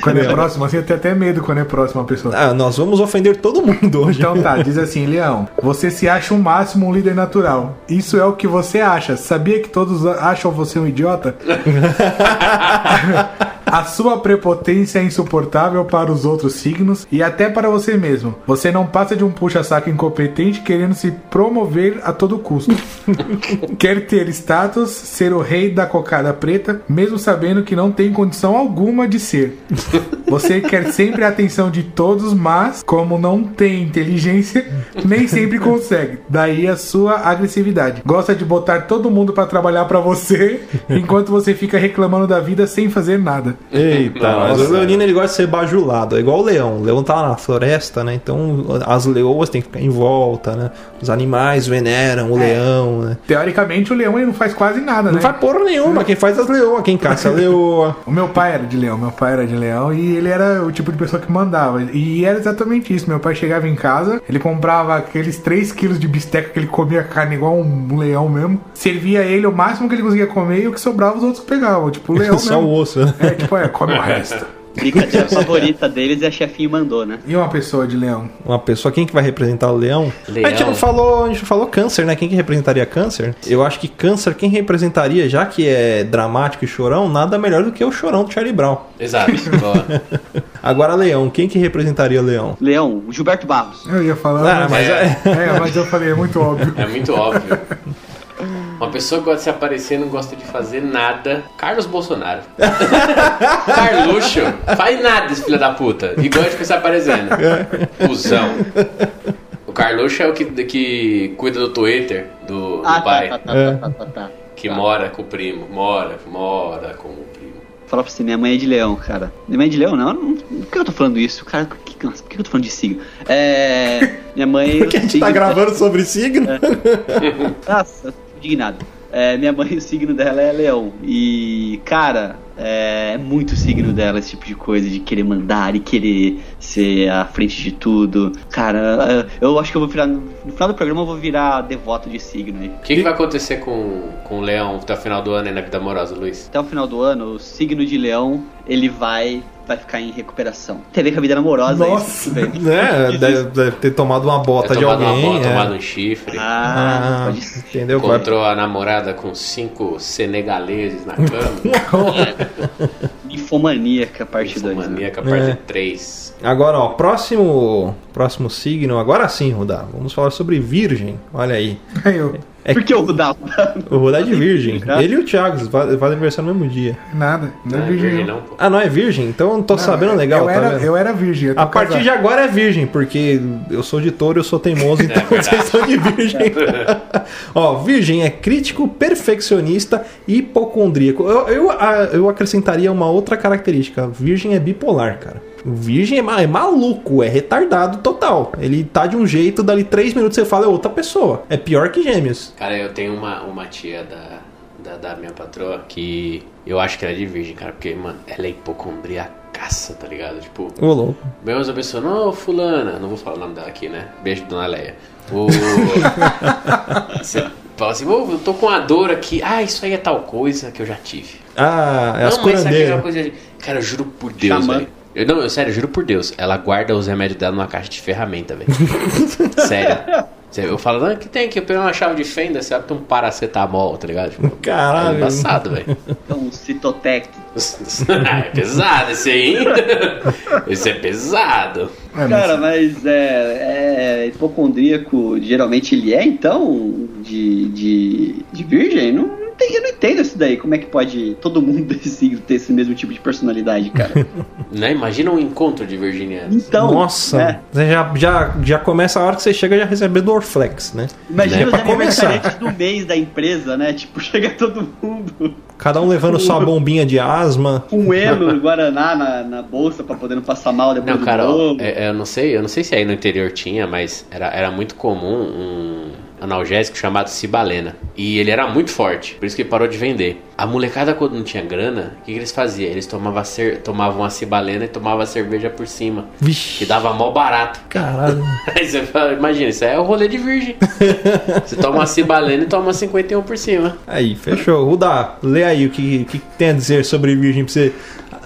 Quando é próximo, assim, eu tenho até medo quando é próximo a pessoa. Ah, nós vamos ofender todo mundo hoje. Então tá, diz assim, Leão, você se acha o máximo um líder natural. Isso é o que você acha. Sabia que todos acham você um idiota? A sua prepotência é insuportável para os outros signos e até para você mesmo. Você não passa de um puxa-saco incompetente querendo se promover a todo custo. Quer ter status, ser o rei da cocada preta, mesmo sabendo que não tem condição alguma de ser. Você quer sempre a atenção de todos, mas, como não tem inteligência, nem sempre consegue. Daí a sua agressividade. Gosta de botar todo mundo pra trabalhar pra você, enquanto você fica reclamando da vida sem fazer nada. Eita, mas o Leonino ele gosta de ser bajulado, é igual o leão. O leão tá lá na floresta, né? Então as leoas têm que ficar em volta, né? Os animais veneram o leão, né? Teoricamente, o leão ele não faz quase nada, Não né? faz porra nenhuma, quem faz as leoas, quem caça a leoa. O meu pai era de leão, meu pai era de leão e ele era o tipo de pessoa que mandava. E era exatamente isso. Meu pai chegava em casa, ele comprava aqueles 3 quilos de bisteca que ele comia carne igual um leão mesmo. Servia ele o máximo que ele conseguia comer e o que sobrava os outros pegavam. Tipo, o leão Só o mesmo. osso, né? É, tipo, é, come o resto. Brincadeira favorita deles é chefinho mandou, né? E uma pessoa de leão? Uma pessoa, quem que vai representar o leão? Leão. A gente não falou, a gente não falou câncer, né? Quem que representaria câncer? Eu acho que câncer, quem representaria, já que é dramático e chorão, nada melhor do que o chorão do Charlie Brown. Exato. Boa. Agora, leão, quem que representaria leão? Leão, o Gilberto Barros. Eu ia falar. Ah, mas é. É, mas eu falei, é muito óbvio. É muito óbvio. Uma pessoa que gosta de se aparecer e não gosta de fazer nada. Carlos Bolsonaro. Carluxo. Faz nada esse filho da puta. E gosta de ficar se aparecendo. Cusão. O Carluxo é o que, que cuida do Twitter do, do Ah, pai. tá, tá, tá, tá, tá, tá. Que mora com o primo. Mora, mora com o primo. Falar pra você, minha mãe é de leão, cara. Minha mãe é de leão? Não, não por que eu tô falando isso? Cara, por que, nossa, por que eu tô falando de signo? É. Minha mãe. Porque a gente tá gravando sobre signo. Nossa, indignado. É, minha mãe, o signo dela é leão. E, cara, é, é muito signo dela esse tipo de coisa, de querer mandar e querer ser à frente de tudo. Cara, eu acho que eu vou virar. No final do programa eu vou virar devoto de signo aí. O que, que vai acontecer com, com o leão até o final do ano aí na vida amorosa, Luiz? Até o final do ano, o signo de leão, ele vai. Vai ficar em recuperação. Tem a ver com a vida amorosa, é Nossa. isso que vem. né? Deve, deve ter tomado uma bota Vai de tomado alguém. uma bola, é. tomado um chifre. Ah, Ah, pode ser. entendeu? Encontrou a namorada com cinco senegaleses na cama. Ninfomaníaca, parte 2. Né? Maníaca parte É. 3. Agora, ó, próximo, próximo signo, agora sim, Rudá. Vamos falar sobre Virgem. Olha aí. Eu, É Por que eu vou dar? O Rudá é de Virgem. Ele e o Thiago fazem faz aniversário no mesmo dia. nada. Não, Não é é virgem. não. pô. Ah, não é Virgem? Então eu não tô Não, sabendo legal, eu tá era, vendo? eu era virgem. eu tô A partir casado. de agora é virgem, porque eu sou de touro, eu sou teimoso, então É vocês são de virgem. Ó, virgem é crítico, perfeccionista e hipocondríaco. Eu, eu, a- eu acrescentaria uma outra característica. Virgem é bipolar, cara. O Virgem é, é maluco, é retardado total. Ele tá de um jeito, dali três minutos você fala é outra pessoa. É pior que gêmeos. Cara, eu tenho uma, uma tia da, da, da minha patroa que eu acho que ela é de virgem, cara, porque, mano, ela é hipocondriacaça, tá ligado? Tipo, Ô, louco. mesmo a pessoa, não, fulana, não vou falar o nome dela aqui, né? Beijo, dona Leia. O... Você fala assim, ô, eu tô com uma dor aqui. Ah, isso aí é tal coisa que eu já tive. Ah, é as não, mas isso aqui é uma curandeiras. coisa de... Cara, eu juro por Deus, velho. Eu, não, eu sério, eu juro por Deus. Ela guarda os remédios dela numa caixa de ferramenta, velho. sério. Sério, Eu falo, não, que tem aqui? Eu peguei uma chave de fenda, você abre um paracetamol, tá ligado? Tipo, é Caralho. embaçado, velho. Então, Citotec. é pesado esse aí? Esse é pesado. É, mas- Cara, mas é, é hipocondríaco, geralmente ele é, então, de, de, de virgem? Não tem, eu não entendo isso daí. Como é que pode todo mundo desse ter esse mesmo tipo de personalidade, cara? Né? Imagina um encontro de virginianos. Então, Nossa, é, você já, já, já começa a hora que você chega já recebendo Dorflex, né? imagina Né, os aniversariantes do mês da empresa, né? Tipo, chega todo mundo Cada um levando sua bombinha de asma. com um eno, guaraná na, na bolsa pra poder não passar mal depois Não, do cara, bolo. é- é, eu não sei, eu não sei se aí no interior tinha, mas era, era muito comum um, analgésico chamado Cibalena. E ele era muito forte, por isso que ele parou de vender. A molecada, quando não tinha grana, o que, que eles faziam? Eles tomavam, cer tomavam a Cibalena e tomavam a cerveja por cima. Vixe. Que dava mó barato. Caralho. Aí você fala, imagina, isso aí é o rolê de virgem. você toma uma Cibalena e toma 51 por cima. Aí, fechou. Rudá, lê aí o que, o que tem a dizer sobre virgem pra você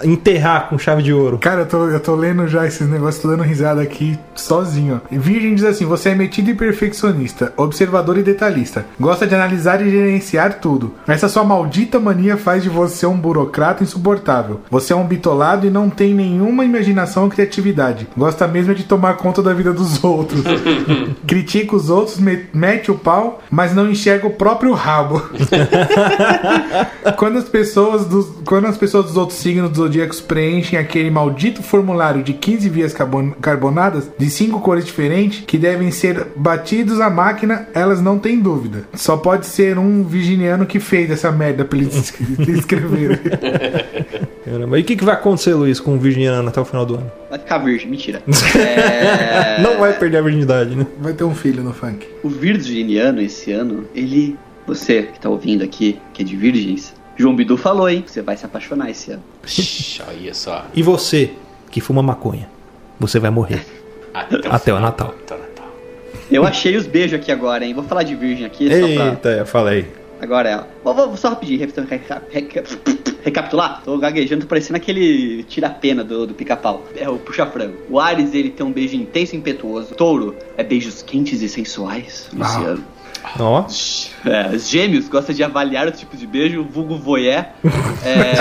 enterrar com chave de ouro. Cara, eu tô, eu tô lendo já esses negócios, tô dando risada aqui sozinho. ó. Virgem diz assim: você é metido e perfeccionista, observador e detalhista. Gosta de analisar e gerenciar tudo. Essa sua maldita mania faz de você um burocrata insuportável. Você é um bitolado e não tem nenhuma imaginação ou criatividade. Gosta mesmo é de tomar conta da vida dos outros. Critica os outros, me- mete o pau, mas não enxerga o próprio rabo. quando as pessoas dos, quando as pessoas dos outros signos dos zodíacos preenchem aquele maldito formulário de 15 vias carbon- carbonadas de cinco cores diferentes que devem ser batidos à máquina, elas não têm dúvida. Só pode ser um virginiano que fez essa merda pra eles es- escreverem. Caramba. E o que, que vai acontecer, Luiz, com o virginiano até o final do ano? Vai ficar virgem, mentira. É, Não vai perder a virgindade, né? Vai ter um filho no funk. O virginiano esse ano, ele. Você que tá ouvindo aqui, que é de virgens, João Bidu falou, hein? Você vai se apaixonar esse ano. Olha só. E você, que fuma maconha, você vai morrer. Até o Natal. Até o Natal. Eu achei os beijos aqui agora, hein? Vou falar de virgem aqui só pra. Eita, eu falei. Agora é. Vou, vou só rapidinho, reca- reca- reca- recapitular. Tô gaguejando, tô parecendo aquele tira-pena do, do pica-pau. É o puxa-frango. O Ares, ele tem um beijo intenso e impetuoso. Touro, é beijos quentes e sensuais. Luciano. Ó, É, gêmeos gosta de avaliar o tipo de beijo, vulgo voyeur. É...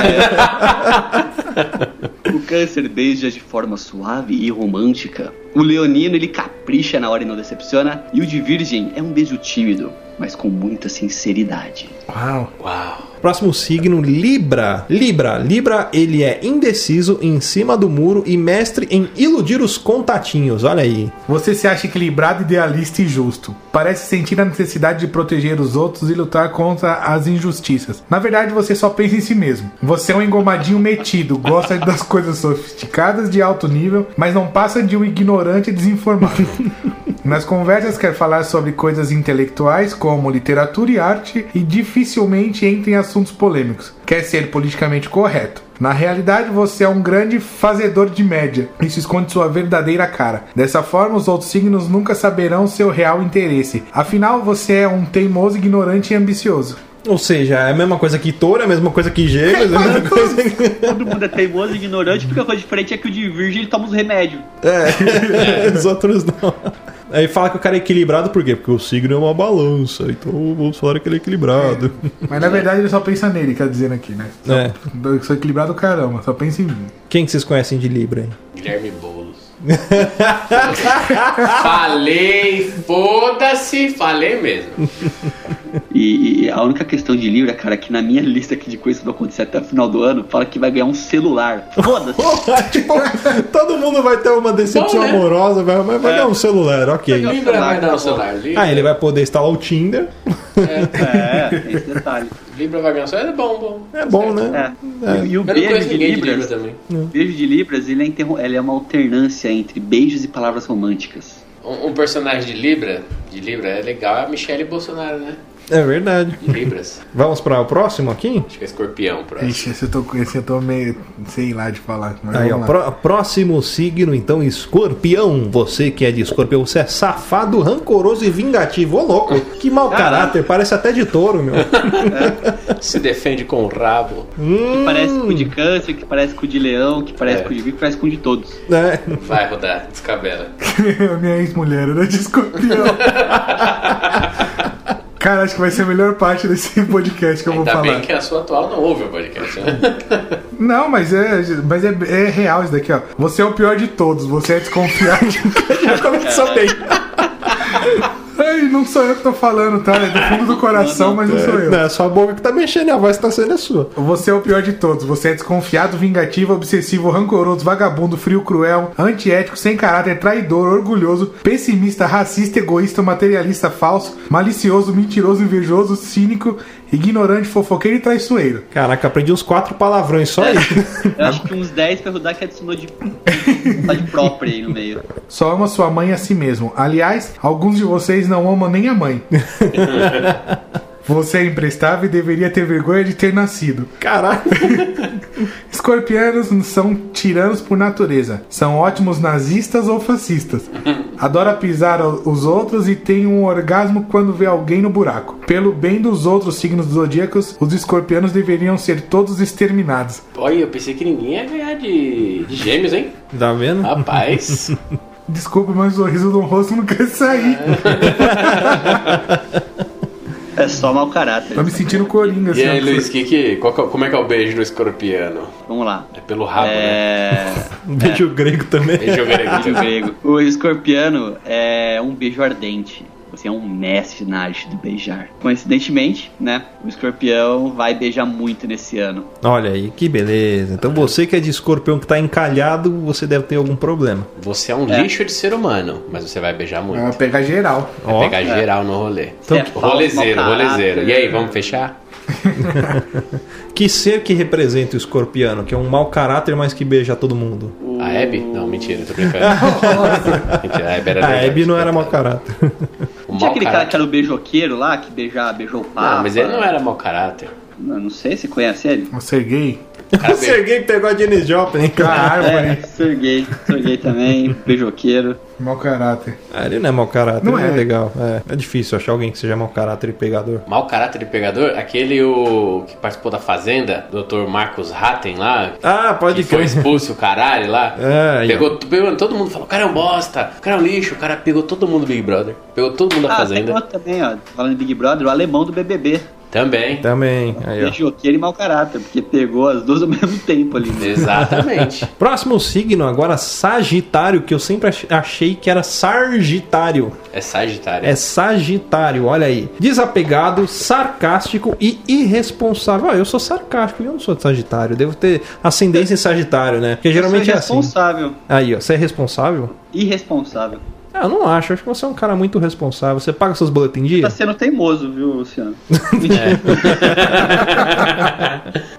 o câncer beija de forma suave e romântica. O leonino ele capricha na hora e não decepciona. E o de virgem é um beijo tímido, mas com muita sinceridade. uau. Uau. Próximo signo, Libra. Libra. Libra, ele é indeciso, em cima do muro e mestre em iludir os contatinhos. Olha aí. Você se acha equilibrado, idealista e justo. Parece sentir a necessidade de proteger os outros e lutar contra as injustiças. Na verdade, você só pensa em si mesmo. Você é um engomadinho metido, gosta das coisas sofisticadas de alto nível, mas não passa de um ignorante desinformado. Nas conversas quer falar sobre coisas intelectuais como literatura e arte e dificilmente entra em assuntos polêmicos. Quer ser politicamente correto. Na realidade, você é um grande fazedor de média. Isso esconde sua verdadeira cara. Dessa forma, os outros signos nunca saberão seu real interesse. Afinal, você é um teimoso, ignorante e ambicioso. Ou seja, é a mesma coisa que touro, é a mesma coisa que gêmeos, é a mesma coisa que... Todo mundo é teimoso e ignorante, porque a coisa diferente é que o de virgem ele toma os remédios. É, os outros não. Aí fala que o cara é equilibrado, por quê? Porque o signo é uma balança, então vamos falar que ele é equilibrado. Mas na verdade, ele só pensa nele, quer dizer aqui, né? Só, É. Eu sou equilibrado caramba, só pensa em mim. Quem que vocês conhecem de Libra aí? Guilherme Boulos. falei, foda-se, falei mesmo. E, e a única questão de Libra, cara, é que na minha lista aqui de coisas que vão acontecer até o final do ano, fala que vai ganhar um celular. Foda-se. tipo, todo mundo vai ter uma decepção Bom, né? amorosa, vai, mas vai ganhar um celular, ok. Libra vai dar o celular. Libra, Ah, ele vai poder instalar o Tinder. É, tem esse detalhe. Libra vai ganhar o celular. É bom, bom. É bom, né? É. E, e o Eu beijo de ninguém de Libra Libras, também. o beijo de Libras, ele é, interro- ele é uma alternância entre beijos e palavras românticas. Um, um personagem de Libra, de Libra é legal, é a Michelle Bolsonaro, né? É verdade. De Libras. Vamos para o próximo aqui? Acho que é escorpião, próximo. Ixi, esse eu tô, esse eu tô meio. sei lá de falar. Aí, ó, pró- próximo signo, então, escorpião. Você que é de escorpião, você é safado, rancoroso e vingativo. Ô, louco, que mau caráter, parece até de touro, meu. Se defende com o rabo. Que parece com o de câncer, que parece com o de leão, que parece É. com o de virgem, que parece com o de todos. É. Vai rodar, descabela. Minha ex-mulher era de escorpião. Cara, acho que vai ser a melhor parte desse podcast que eu vou Ainda falar. bem que a sua atual não ouve o podcast, né? Não, mas é, mas é, é real isso daqui, ó. Você é o pior de todos, você é desconfiado. Já começou bem. Ai, não sou eu que tô falando, tá? É do fundo do coração, mas não sou eu. Não, é só a boca que tá mexendo a voz tá sendo a sua. Você é o pior de todos. Você é desconfiado, vingativo, obsessivo, rancoroso, vagabundo, frio, cruel, antiético, sem caráter, traidor, orgulhoso, pessimista, racista, egoísta, materialista, falso, malicioso, mentiroso, invejoso, cínico ignorante, fofoqueiro e traiçoeiro. Caraca, aprendi uns quatro palavrões só aí. Eu acho que uns 10 pra rodar que adicionou de vontade própria aí no meio. Só ama sua mãe a si mesmo. Aliás, alguns de vocês não amam nem a mãe. Você é imprestável e deveria ter vergonha de ter nascido. Caraca. Escorpianos são tiranos por natureza. São ótimos nazistas ou fascistas. Adora pisar os outros e tem um orgasmo quando vê alguém no buraco. Pelo bem dos outros signos zodíacos, os escorpianos deveriam ser todos exterminados. Olha, eu pensei que ninguém ia ganhar de, de gêmeos, hein? Tá vendo? Rapaz. Desculpe, mas o sorriso do rosto não quer sair. É só mau caráter. Tô me sentindo coringa, assim. E aí, ó. Luiz, que, que, qual é- como é que é o beijo do escorpiano? Vamos lá. É pelo rabo, né? É. Um beijo grego também. Beijo grego. Beijo grego. O escorpiano é um beijo ardente. Você é um mestre na arte do beijar. Coincidentemente, né? O escorpião vai beijar muito nesse ano. Olha aí, que beleza. Então você que é de escorpião que tá encalhado, você deve ter algum problema. Você é um É. lixo de ser humano, mas você vai beijar muito. Vai pegar geral. Vai Ó. pegar geral no rolê. Então, É, rolezeiro, rolezeiro. E aí, vamos fechar? Que ser que representa o escorpiano, que é um mau caráter, mas que beija todo mundo. A Abby? Não, mentira, tô brincando. mentira, a Abby era A Abby não era mau caráter. Não tinha aquele cara que caráter. era o beijoqueiro lá, que beija, beijou o papa? Não, mas ele não era mau caráter. Eu não sei, você conhece ele? O Sergei. O Sergei pegou a Janis Joplin. A árvore. É, Serguei, Serguei também, beijoqueiro. Mau caráter. Ah, ele não é mau caráter, Não não é. é. legal. É, é difícil achar alguém que seja mau caráter e pegador. Mau caráter de pegador, aquele o que participou da Fazenda, Dr. Marcos Hatten lá, Ah, pode que foi expulso o caralho lá. É, pegou, pegou todo mundo falou, o cara é um bosta, o cara é um lixo, o cara pegou todo mundo do Big Brother. Pegou todo mundo da Ah, Fazenda. outro também, ó. Falando de Big Brother, o alemão do BBB. Também. Também. Aí, ó. E mau caráter, porque pegou as duas ao mesmo tempo ali. né? Exatamente. Próximo signo agora, Sagitário, que eu sempre ach- achei que era Sargitário. É Sagitário. É Sagitário, olha aí. Desapegado, sarcástico e irresponsável. Ah, eu sou sarcástico e eu não sou de Sagitário. Devo ter ascendência em Sagitário, né? Porque geralmente Você é assim. responsável. Aí, ó, você é responsável? Irresponsável. Ah, eu não acho. Acho que você é um cara muito responsável. Você paga seus boletos em dia? Tá sendo teimoso, viu, Luciano?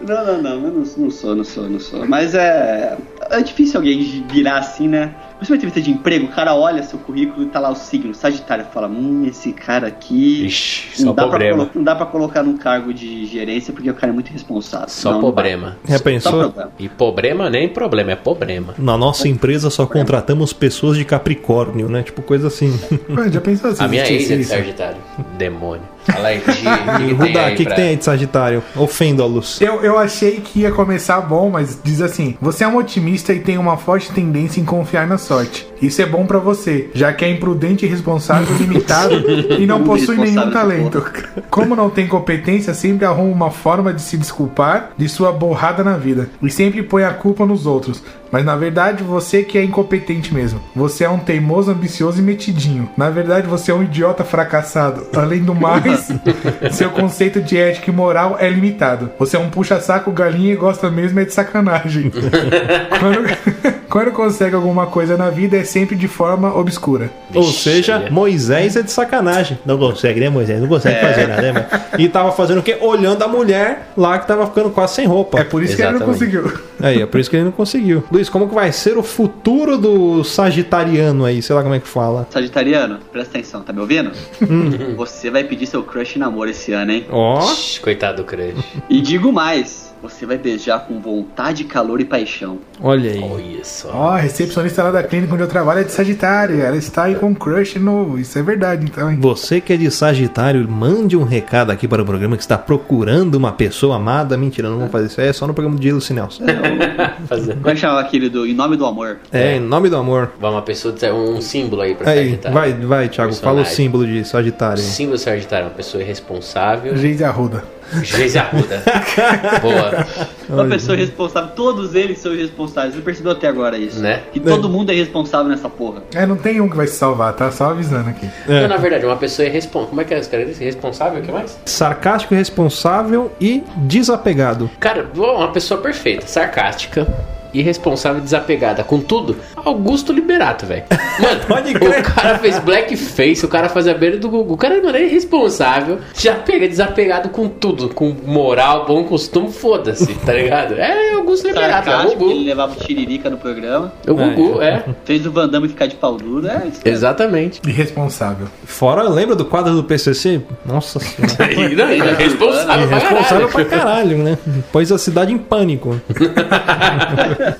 não, não, não, eu não, não sou, não sou, não sou. Mas é. É difícil alguém virar assim, né? Você uma entrevista de emprego, o cara olha seu currículo e tá lá o signo, Sagitário, fala, hum, esse cara aqui. Ixi, não, só dá pra problema. colo- não dá pra colocar num cargo de gerência porque o cara é muito responsável. Só Não, não problema. Já Só pensou? problema. E problema nem problema, é problema. Na nossa empresa só contratamos pessoas de Capricórnio, né? Tipo coisa assim. Ué, já pensou se A minha ex é de? Sagitário. Demônio. Fala aí, Gi, o que, que tem Rudá, aí o que, que pra- tem aí de Sagitário? Ofenda-los. Eu, eu achei que ia começar bom, mas diz assim: você é um otimista e tem uma forte tendência em confiar na sorte. Isso é bom pra você, já que é imprudente, irresponsável, limitado e não possui nenhum talento. Como não tem competência, sempre arruma uma forma de se desculpar de sua borrada na vida e sempre põe a culpa nos outros. Mas na verdade você que é incompetente mesmo. Você é um teimoso, ambicioso e metidinho. Na verdade você é um idiota fracassado. Além do mais, seu conceito de ética e moral é limitado. Você é um puxa-saco galinha e gosta mesmo é de sacanagem. quando, quando consegue alguma coisa na vida é sempre de forma obscura. Ou Vixe, seja, aí é- Moisés é de sacanagem. Não consegue, né, Moisés? Não consegue fazer nada, né, mano? E tava fazendo o quê? Olhando a mulher lá que tava ficando quase sem roupa. É por isso que ele não Exatamente. conseguiu. Aí, é por isso que ele não conseguiu. Luiz, como que vai ser o futuro do Sagitariano aí? Sei lá como é que fala. Sagitariano, presta atenção, tá me ouvindo? Hum. Você vai pedir seu crush namoro esse ano, hein? Ó, Ixi, Coitado do crush. E digo mais, você vai beijar com vontade, calor e paixão. olha aí. Olha só. Ó, a recepcionista lá da clínica onde eu trabalho é de Sagitário. Ela está aí com um crush novo. Isso é verdade, então, hein? Você que é de Sagitário, mande um recado aqui para o programa que está procurando uma pessoa amada. Mentira, não vamos fazer isso. É só no programa de Luci Nelson. Fazer. Como é que chama aquele do Em Nome do Amor? É, em nome do amor. Vamos, uma pessoa, um símbolo aí pra Aí, Sagitário. vai, vai, Thiago, fala o Personagem. símbolo de Sagitário. Símbolo de Sagitário, uma pessoa irresponsável. Geise Arruda. Geise Arruda. Boa. Uma pessoa irresponsável, todos eles são irresponsáveis. Você percebeu até agora isso? Né? Que todo mundo é irresponsável nessa porra. É, não tem um que vai se salvar, tá? Só avisando aqui. É. Não, na verdade, uma pessoa irresponsável. Como é que é as características? Irresponsável, o que mais? Sarcástico, responsável e desapegado. Cara, uma pessoa perfeita, sarcástica, irresponsável e desapegada com tudo, Augusto Liberato, velho. Mano, Pode crer. o cara fez blackface, o cara faz a beira do Gugu. O cara, mano, é irresponsável, já pega desapegado com tudo, com moral, bom costume, foda-se, tá ligado? É Augusto Liberato, é o Sarcástico, ele Gugu. levava o tiririca no programa, É o Gugu, é. fez o Van Damme ficar de pau duro, é isso. Exatamente. Irresponsável. Fora, lembra do quadro do PCC? Nossa senhora. Não, é responsável pra Responsável caralho. pra caralho, né? Pôs a cidade em pânico.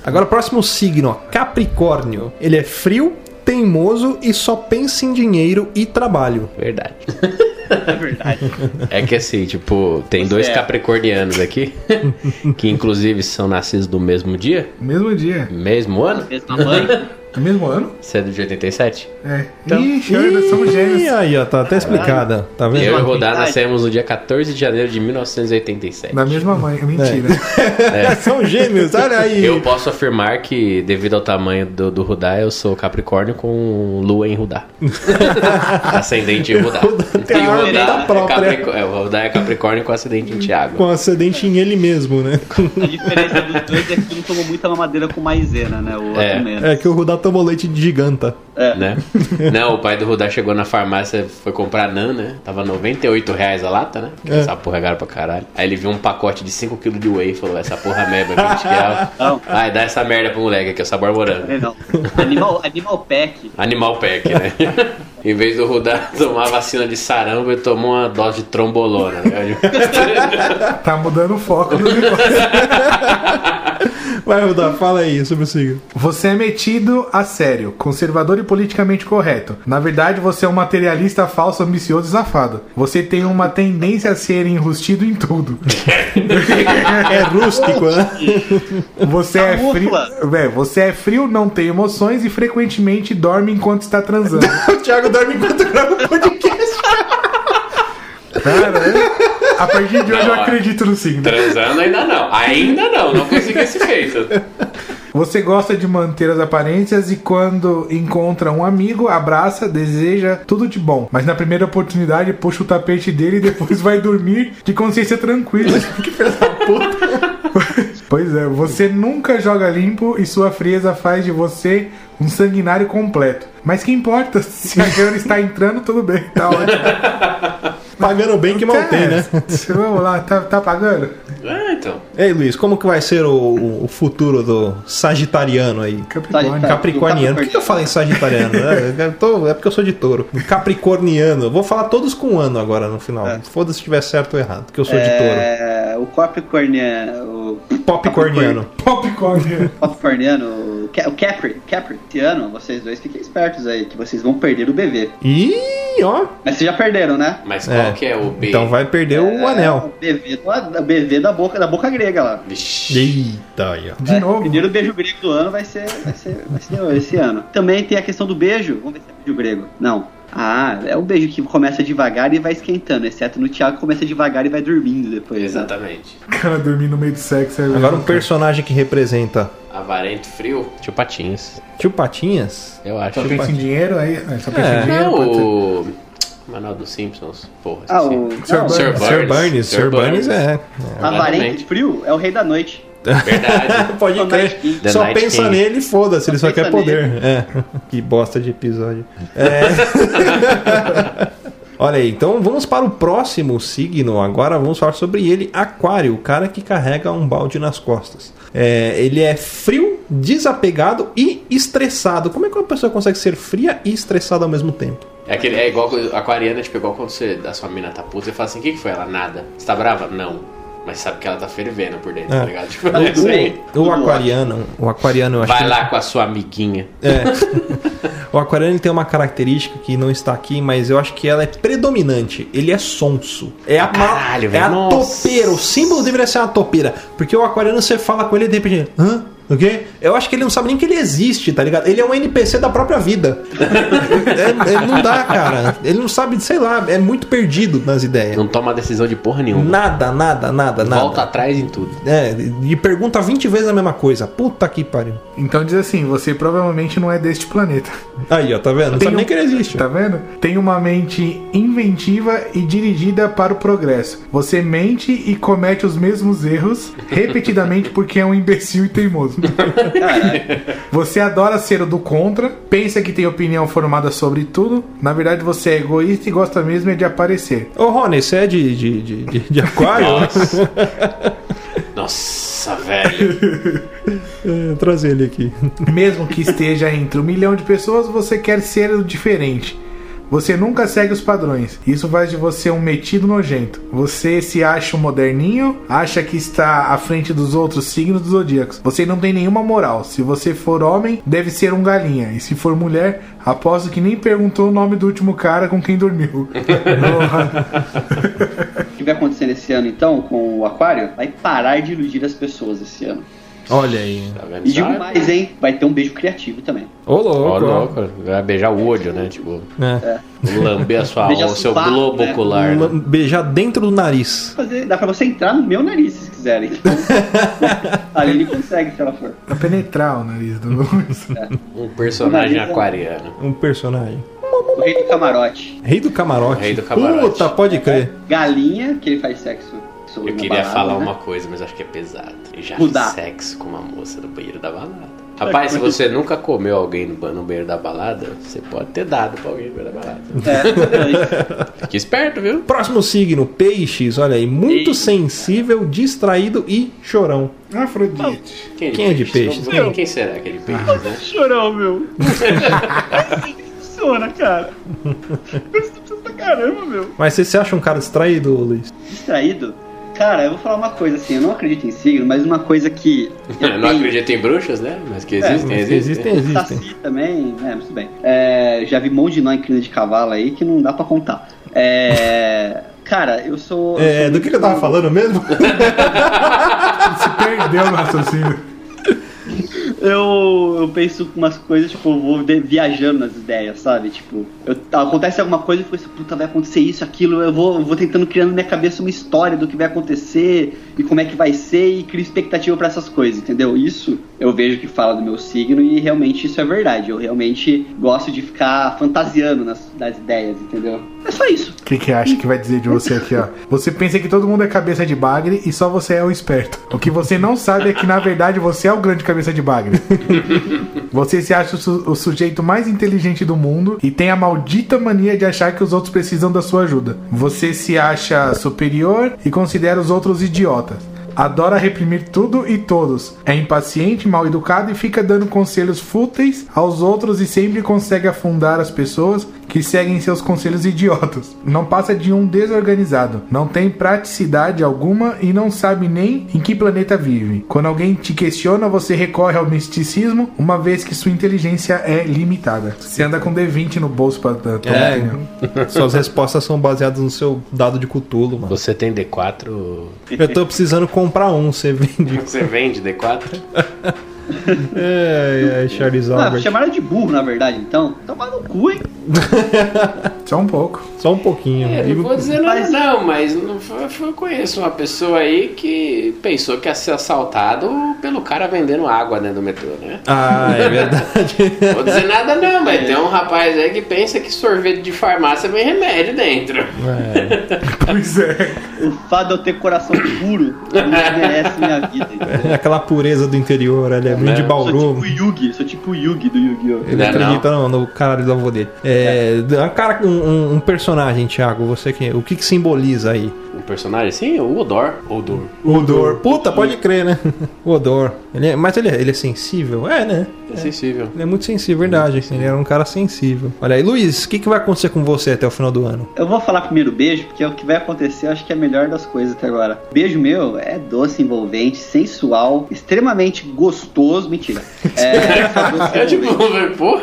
Agora, próximo signo, ó, Capricórnio. Ele é frio, teimoso e só pensa em dinheiro e trabalho. Verdade. É verdade. É que assim, tipo, tem dois é. capricornianos aqui, que inclusive são nascidos do mesmo dia, Mesmo dia. mesmo ano. Mesma mãe. Mesmo ano? Você é do de 87? É. Então- Ixi, nós somos gêmeos. aí, ó, tá até explicada. Tá vendo? Eu e o Rodar nascemos no dia 14 de janeiro de 1987. Da mesma mãe. Mentira. São gêmeos, olha aí. Eu posso afirmar que, devido ao tamanho do, do Rudá, eu sou Capricórnio com Lua em Rudá. Ascendente em Rudá. tem E o a Rudá vida é própria. É, o Rudá é Capricórnio com ascendente em Tiago. Com ascendente em ele mesmo, né? A diferença dos dois é que um tomou muita mamadeira com maisena, né? O É. É que o Rudá tomou leite de giganta. né? Não, o pai do Rudá chegou na farmácia, foi comprar NAN, né? Tava 98 reais a lata, né? Que É. Essa porra é cara pra caralho. Aí ele viu um pacote de 5kg de whey e falou: essa porra é 20 reais. Não. Vai, dá essa merda pro moleque aqui, o sabor morango. É, não. Animal, animal Pack. Animal Pack, né? em vez do Rudá tomar vacina de sarampo, ele tomou uma dose de trombolona. Né? Tá mudando o foco do negócio. Vai, Rudá, fala aí sobre o signo. Você é metido a sério, conservador e politicamente correto. Na verdade, você é um materialista falso, ambicioso e safado. Você tem uma tendência a ser enrustido em tudo. É rústico, né? Você é frio. Camufla. É, você é frio, não tem emoções e frequentemente dorme enquanto está transando. o Thiago dorme enquanto grava o podcast. Cara, é- a partir de hoje eu Não, acredito no signo. Transando ainda não. Ainda não, não consegui esse feito. Você gosta de manter as aparências e quando encontra um amigo, abraça, deseja tudo de bom. Mas na primeira oportunidade, puxa o tapete dele e depois vai dormir de consciência tranquila. que filha da puta. Pois é, você nunca joga limpo e sua frieza faz de você um sanguinário completo. Mas que importa? Se a grana está entrando, tudo bem, tá ótimo. Pagando bem que mal tem, né? É, Vamos lá, tá, tá pagando? É, então. Ei, Luiz, como que vai ser o, o futuro do sagitariano aí? Capricórnio. Tá, Capricorniano. Por que eu falei sagitariano? é, eu tô- é porque eu sou de touro. Capricorniano. Vou falar todos com um ano agora no final. Foda-se se tiver certo ou errado, porque eu sou de touro. É, o Capricorniano. O Popcorniano. Popcorn. Capricorniano. O Ca- o Capri. Capricorniano, vocês dois fiquem espertos aí, que vocês vão perder o BV. Ih, ó. Mas vocês já perderam, né? Mas qual É. que é o B? Então vai perder o É, anel. O BV, do- o BV da boca, da boca grega lá. Vixe. Eita, aí, ó. De É, novo. O primeiro beijo grego do ano vai ser, vai ser, vai ser esse ano. Também tem a questão do beijo. Vamos ver se é beijo grego. Não. Ah, é um beijo que começa devagar e vai esquentando, exceto no Thiago que começa devagar e vai dormindo depois. né? Exatamente. cara dormir no meio do sexo. é Agora um personagem que representa Avarento frio, tio Patinhas. Tio Patinhas. Eu acho. Só pensa em dinheiro, aí. é, Só pensa É. em dinheiro. Não, pode. Manual dos Simpsons. Porra, Ah, o. Sir Burns. Sir Sir Burns. Sir Burns é. Avarento Exatamente. frio é o rei da noite. Verdade. Pode crer. Night Só Night pensa King. nele e foda-se, ele Só quer poder. É. Que bosta de episódio. É. Olha aí, então vamos para o próximo signo. Agora vamos falar sobre ele, Aquário, o cara que carrega um balde nas costas. É, ele é frio, desapegado e estressado. Como é que uma pessoa consegue ser fria e estressada ao mesmo tempo? É, aquele, é igual aquariana, tipo, igual quando você, a sua mina tá puta, você fala assim, o que, que foi? Ela, nada. Você tá brava? Não. Mas sabe que ela tá fervendo por dentro, É. tá ligado? Tipo, tudo bem. O Tudo aquariano, o aquariano eu acho vai que lá com a sua amiguinha. É. o aquariano ele tem uma característica que não está aqui, mas eu acho que ela é predominante. Ele é sonso. É a, ma- caralho, é velho. a Nossa. topeira. O símbolo deveria ser uma topeira. Porque o aquariano você fala com ele e de repente. Hã? O quê? Eu acho que ele não sabe nem que ele existe, tá ligado? Ele é um NPC da própria vida. É- é- não dá, cara. Ele não sabe, sei lá, é muito perdido nas ideias. Não toma decisão de porra nenhuma. Nada, nada, nada, nada. Volta atrás em tudo. É, e pergunta 20 vezes a mesma coisa. Puta que pariu. Então diz assim: você provavelmente não é deste planeta. Aí, ó, tá vendo? Não Tem sabe nem um- que ele existe. Tá vendo? Tem uma mente inventiva e dirigida para o progresso. Você mente e comete os mesmos erros repetidamente porque é um imbecil e teimoso. Você adora ser o do contra, pensa que tem opinião formada sobre tudo. Na verdade, você é egoísta e gosta mesmo é de aparecer. Ô, Rony, você é de, de, de, de, de aquário? Nossa. Nossa, velho. É, trazer ele aqui. Mesmo que esteja entre um milhão de pessoas, você quer ser o diferente. Você nunca segue os padrões. Isso faz de você um metido nojento. Você se acha um moderninho, acha que está à frente dos outros signos dos zodíacos. Você não tem nenhuma moral. Se você for homem, deve ser um galinha. E se for mulher, aposto que nem perguntou o nome do último cara com quem dormiu. O que vai acontecer esse ano, então, com o Aquário? Vai parar de iludir as pessoas esse ano. Olha aí. Tá vendo? E digo Sabe? mais, hein? Vai ter um beijo criativo também. Ô, louco. Ó, louco. Vai beijar o olho, né? Tipo, É. lamber a sua, Beijar o seu sovaco, globo né? ocular. Né? Beijar dentro do nariz. Fazer, dá pra você entrar no meu nariz, se vocês quiserem. Ali ele consegue, se ela for. pra penetrar o nariz do Luiz. Um personagem Nariz é- aquariano. Um personagem. O rei do camarote. Rei do camarote. Rei do camarote. Puta, pode crer. Galinha, que ele faz sexo. Sobre Eu queria balada, falar né? uma coisa, mas acho que é pesado. Eu já Mudar. fiz sexo com uma moça no banheiro da balada. Rapaz, se você nunca comeu alguém no ba- no banheiro da balada, você pode ter dado pra alguém no banheiro da balada. É, Fique esperto, viu? Próximo signo, peixes. Olha aí, muito Eita. sensível, distraído e chorão. Afrodite. Quem é de peixes? Quem, quem será aquele peixe, né? chorão, meu. assim que funciona, cara. Pra caramba, meu. Mas você se acha um cara distraído, Luiz? Distraído? Cara, eu vou falar uma coisa assim, eu não acredito em signo, mas uma coisa que. eu Não tenho- acredito em bruxas, né? Mas que existem, Mas existem. existem, existem. Saci também, é, mas tudo bem. É, já vi um monte de nó em crina de cavalo aí que não dá pra contar. É. Cara, eu sou. eu É, sou do que, que eu tava falando mesmo? Se perdeu no raciocínio. Eu, eu penso umas coisas, tipo, eu vou viajando nas ideias, sabe? Tipo, eu- acontece alguma coisa e fico assim, puta, vai acontecer isso, aquilo, eu vou, vou tentando criando na minha cabeça uma história do que vai acontecer e como é que vai ser e crio expectativa pra essas coisas, entendeu? Isso eu vejo que fala do meu signo e realmente isso é verdade. Eu realmente gosto de ficar fantasiando nas, nas ideias, entendeu? É só isso. O que, que acha que vai dizer de você aqui, ó? Você pensa que todo mundo é cabeça de bagre e só você é o esperto. O que você não sabe é que, na verdade, você é o grande cabeça de bagre. Você se acha o, su- o sujeito mais inteligente do mundo e tem a maldita mania de achar que os outros precisam da sua ajuda. Você se acha superior e considera os outros idiotas. Adora reprimir tudo e todos. É impaciente, mal educado e fica dando conselhos fúteis aos outros e sempre consegue afundar as pessoas que seguem seus conselhos idiotas. Não passa de um desorganizado, não tem praticidade alguma e não sabe nem em que planeta vive. Quando alguém te questiona, você recorre ao misticismo, uma vez que sua inteligência é limitada. Você anda com D20 no bolso pra pra tomar É, opinião. suas respostas são baseadas no seu dado de cutulo, mano. Você tem D4? Eu tô precisando comprar um, você vende. Você vende D4? É, é, Charles Ah, Albert. chamaram de burro, na verdade, então. Toma no cu, hein? Só um pouco. Só um pouquinho. É, não vou dizer nada Mas- não, mas não foi- foi- eu conheço uma pessoa aí que pensou que ia ser assaltado pelo cara vendendo água dentro do metrô, né? Ah, é verdade. Vou dizer nada não, mas tem um rapaz aí que pensa que sorvete de farmácia vem remédio dentro. É. Pois é. O fato de eu ter coração puro não merece minha vida. entendeu? É aquela pureza do interior, ele é Né? de Sou Bauru. tipo Yugi, sou tipo Yugi do Yu-Gi-Oh! Ele Não é acredita no, no caralho do avô dele. É, dá- Cara, um, um- personagem, Thiago, você que, o que, que simboliza aí? Um personagem assim, o Odor. Odor. Odor. Puta, pode crer, né? O Odor. Ele é- mas ele é, ele é sensível? É, né? É sensível. Ele é muito sensível, verdade. Ele era um cara sensível. Olha aí, Luiz, o que, que vai acontecer com você até o final do ano? Eu vou falar primeiro beijo, porque é o que vai acontecer, eu acho que é a melhor das coisas até agora. Beijo meu é doce, envolvente, sensual, extremamente gostoso. Mentira. É, É tipo, envolvente. porra,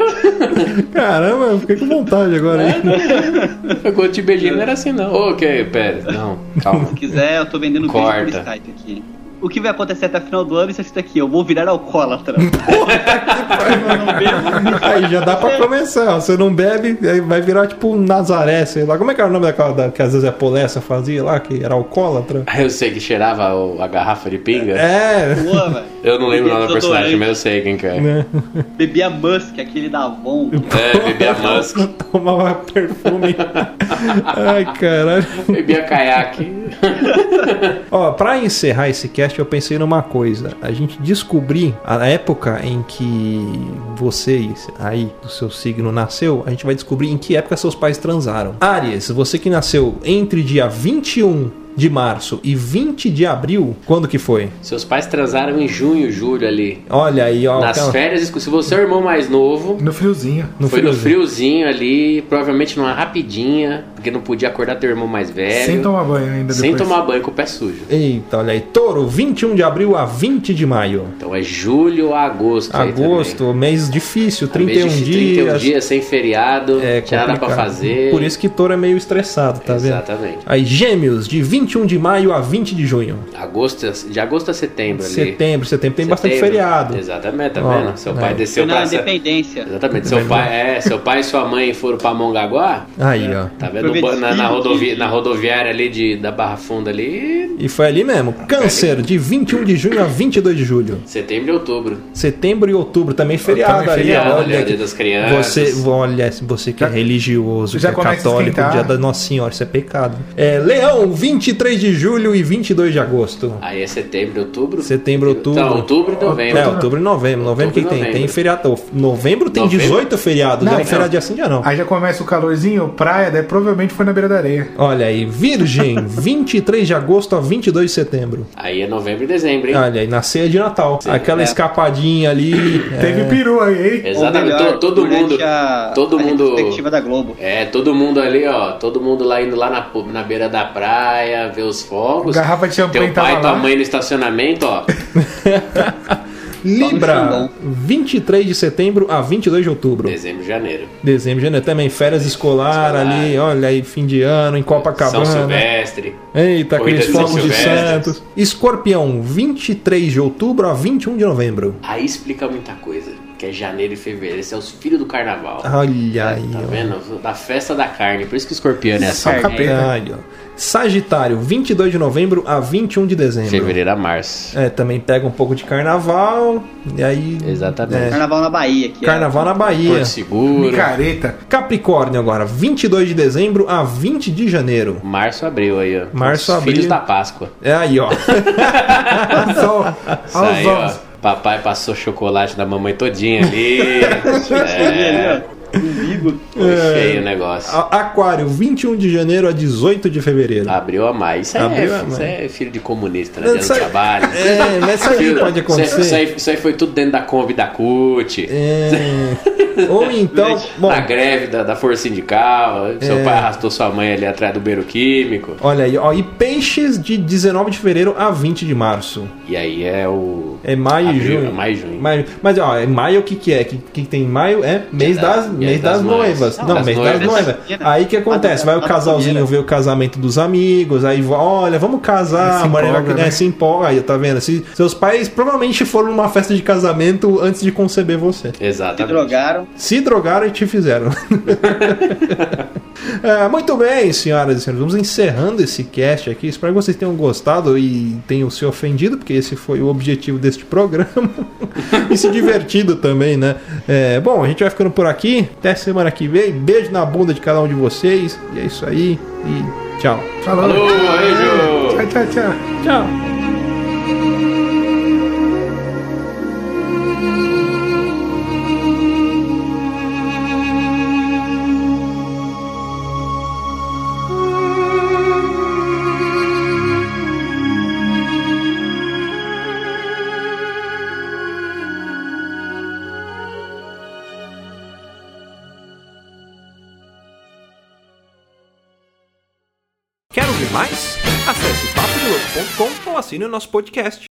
Caramba, eu fiquei com vontade agora, hein? quando eu te beijei não era assim não. Ok, pera, não, calma. Se quiser, eu tô vendendo beijo Corta. por Skype aqui. O que vai acontecer até o final do ano, isso aqui daqui. Eu vou virar alcoólatra. Aí já dá pra começar. ó. Você não bebe, aí vai virar tipo um Nazaré, sei lá. Como é que era o nome daquela da, que às vezes a Polessa fazia lá, que era alcoólatra? Ah, Eu sei que cheirava o- a garrafa de pinga. É. Eu não lembro o nome do personagem, mas eu sei quem que é. né? Bebia Musk, aquele da Avon. É, bebia Musk, Tomava perfume. Ai, caralho. bebia caiaque. Ó, pra encerrar esse cast, cast eu pensei numa coisa. A gente descobrir a época em que vocês aí do seu signo nasceu, a gente vai descobrir em que época seus pais transaram. Aries, você que nasceu entre dia 21 de março e 20 de abril, quando que foi? Seus pais transaram em junho, julho ali. Olha aí, ó. Nas aquela- férias, se você é o irmão mais novo, No friozinho. no foi no friozinho. friozinho ali, provavelmente numa rapidinha, porque não podia acordar teu irmão mais velho. Sem tomar banho ainda Sem depois. tomar banho com o pé sujo. Eita, olha aí. Touro, 21 de abril a 20 de maio. Então é julho a agosto. aí Agosto, mês difícil, também. 31 Mês de dias. 31 dias sem feriado, É tinha nada pra fazer. Por isso que touro é meio estressado, tá vendo? Exatamente. Aí, gêmeos, de 21 de maio a 20 de junho. Agosto, de agosto a setembro ali. Setembro, setembro tem bastante Setembro. feriado. Exatamente, tá Ó, vendo? Seu é. pai desceu na pra... independência. Exatamente, seu pai, é, seu pai e sua mãe foram pra Mongaguá, Aí, ó. tá vendo? Na, na, filho, rodovi- filho. na rodoviária ali de, da Barra Funda ali, E foi ali mesmo. Câncer, de 21 de junho a 22 de julho. setembro e outubro. Setembro e outubro também feriado Também ali. feriado, olha, olha, Dia das Crianças. Você, olha, se você que é religioso, já que é católico, dia da Nossa Senhora, isso é pecado. É, Leão, 23 de julho e 22 de agosto. Aí é setembro e outubro. Setembro, outubro. Então, outubro e novembro. É, outubro e novembro. Novembro que tem? Tem feriado. Novembro tem Novembro? 18 feriados. Não, Não, não. feriado de assim já não. Aí já começa o calorzinho, praia, daí provavelmente foi na beira da areia. Olha aí, Virgem, 23 de agosto a 22 de setembro. Aí é novembro e dezembro, hein? Olha aí, na ceia de Natal. Aquela é. escapadinha ali. é, Teve peru aí, hein? Exatamente, melhor, to- todo mundo. A, todo a mundo- retrospectiva da Globo. É, todo mundo ali, ó. Todo mundo lá indo lá na, na beira da praia, ver os fogos. Garrafa de champanhe Teu pai e tua lá. mãe no estacionamento, ó. Libra, Xandão. 23 de setembro a 22 de outubro. Dezembro, janeiro. Dezembro, janeiro também, férias escolar Escolar. ali, olha aí, fim de ano, em São Copacabana. Silvestre. Eita, aqueles São fogos de. Santos. Escorpião, 23 de outubro a 21 de novembro. Aí explica muita coisa. Que é janeiro e fevereiro. Esse é os filhos do carnaval. Olha aí, Tá ó. vendo? Da festa da carne. Por isso que o escorpião é assim. Aí, ó. Sagitário, 22 de novembro a 21 de dezembro. Fevereiro a março. É, também pega um pouco de carnaval, e aí... Exatamente. é, Carnaval na Bahia. Que carnaval na Bahia. Porto Seguro. Micareta. Capricórnio agora, 22 de dezembro a 20 de janeiro. Março, abril aí, ó. Março, Os abril. Filhos da Páscoa. É aí, ó. Só Isso aos aí, ó. Papai passou chocolate da mamãe todinha ali. é. É. Foi feio o negócio. A- Aquário, 21 de janeiro a 18 de fevereiro. Abriu a mais. Isso, Abriu a é, isso mais. é filho de comunista, né? Do aí- trabalho. É, mas isso aí pode aí- isso acontecer. aí, isso aí foi tudo dentro da Kombi da CUT. É. Ou então, bom, na greve da, da Força Sindical. Seu É. pai arrastou sua mãe ali atrás do beiro químico. olha aí, ó, e peixes de 19 de fevereiro a 20 de março. E aí é o. É maio e junho. é maio e junho. Maio- mas ó, é maio o que que é? Que, que tem em maio é mês Dia das, mês das, das noivas. noivas. Não, das mês das noivas. noivas. Aí que acontece? Vai o casalzinho ver o casamento dos amigos, aí vai, olha, vamos casar, Se a mulher empolga, né, né? se empolga, aí tá vendo? Se, seus pais provavelmente foram numa festa de casamento antes de conceber você. Se Exatamente. drogaram. Se drogaram e te fizeram. É, muito bem, senhoras e senhores. Vamos encerrando esse cast aqui. Espero que vocês tenham gostado e tenham se ofendido, porque esse foi o objetivo deste programa. e se divertido também, né? É, bom, a gente vai ficando por aqui. Até semana que vem. Beijo na bunda de cada um de vocês. E é isso aí. E tchau. Falou. Beijo! Tchau, tchau, tchau. Tchau. Assine o nosso podcast.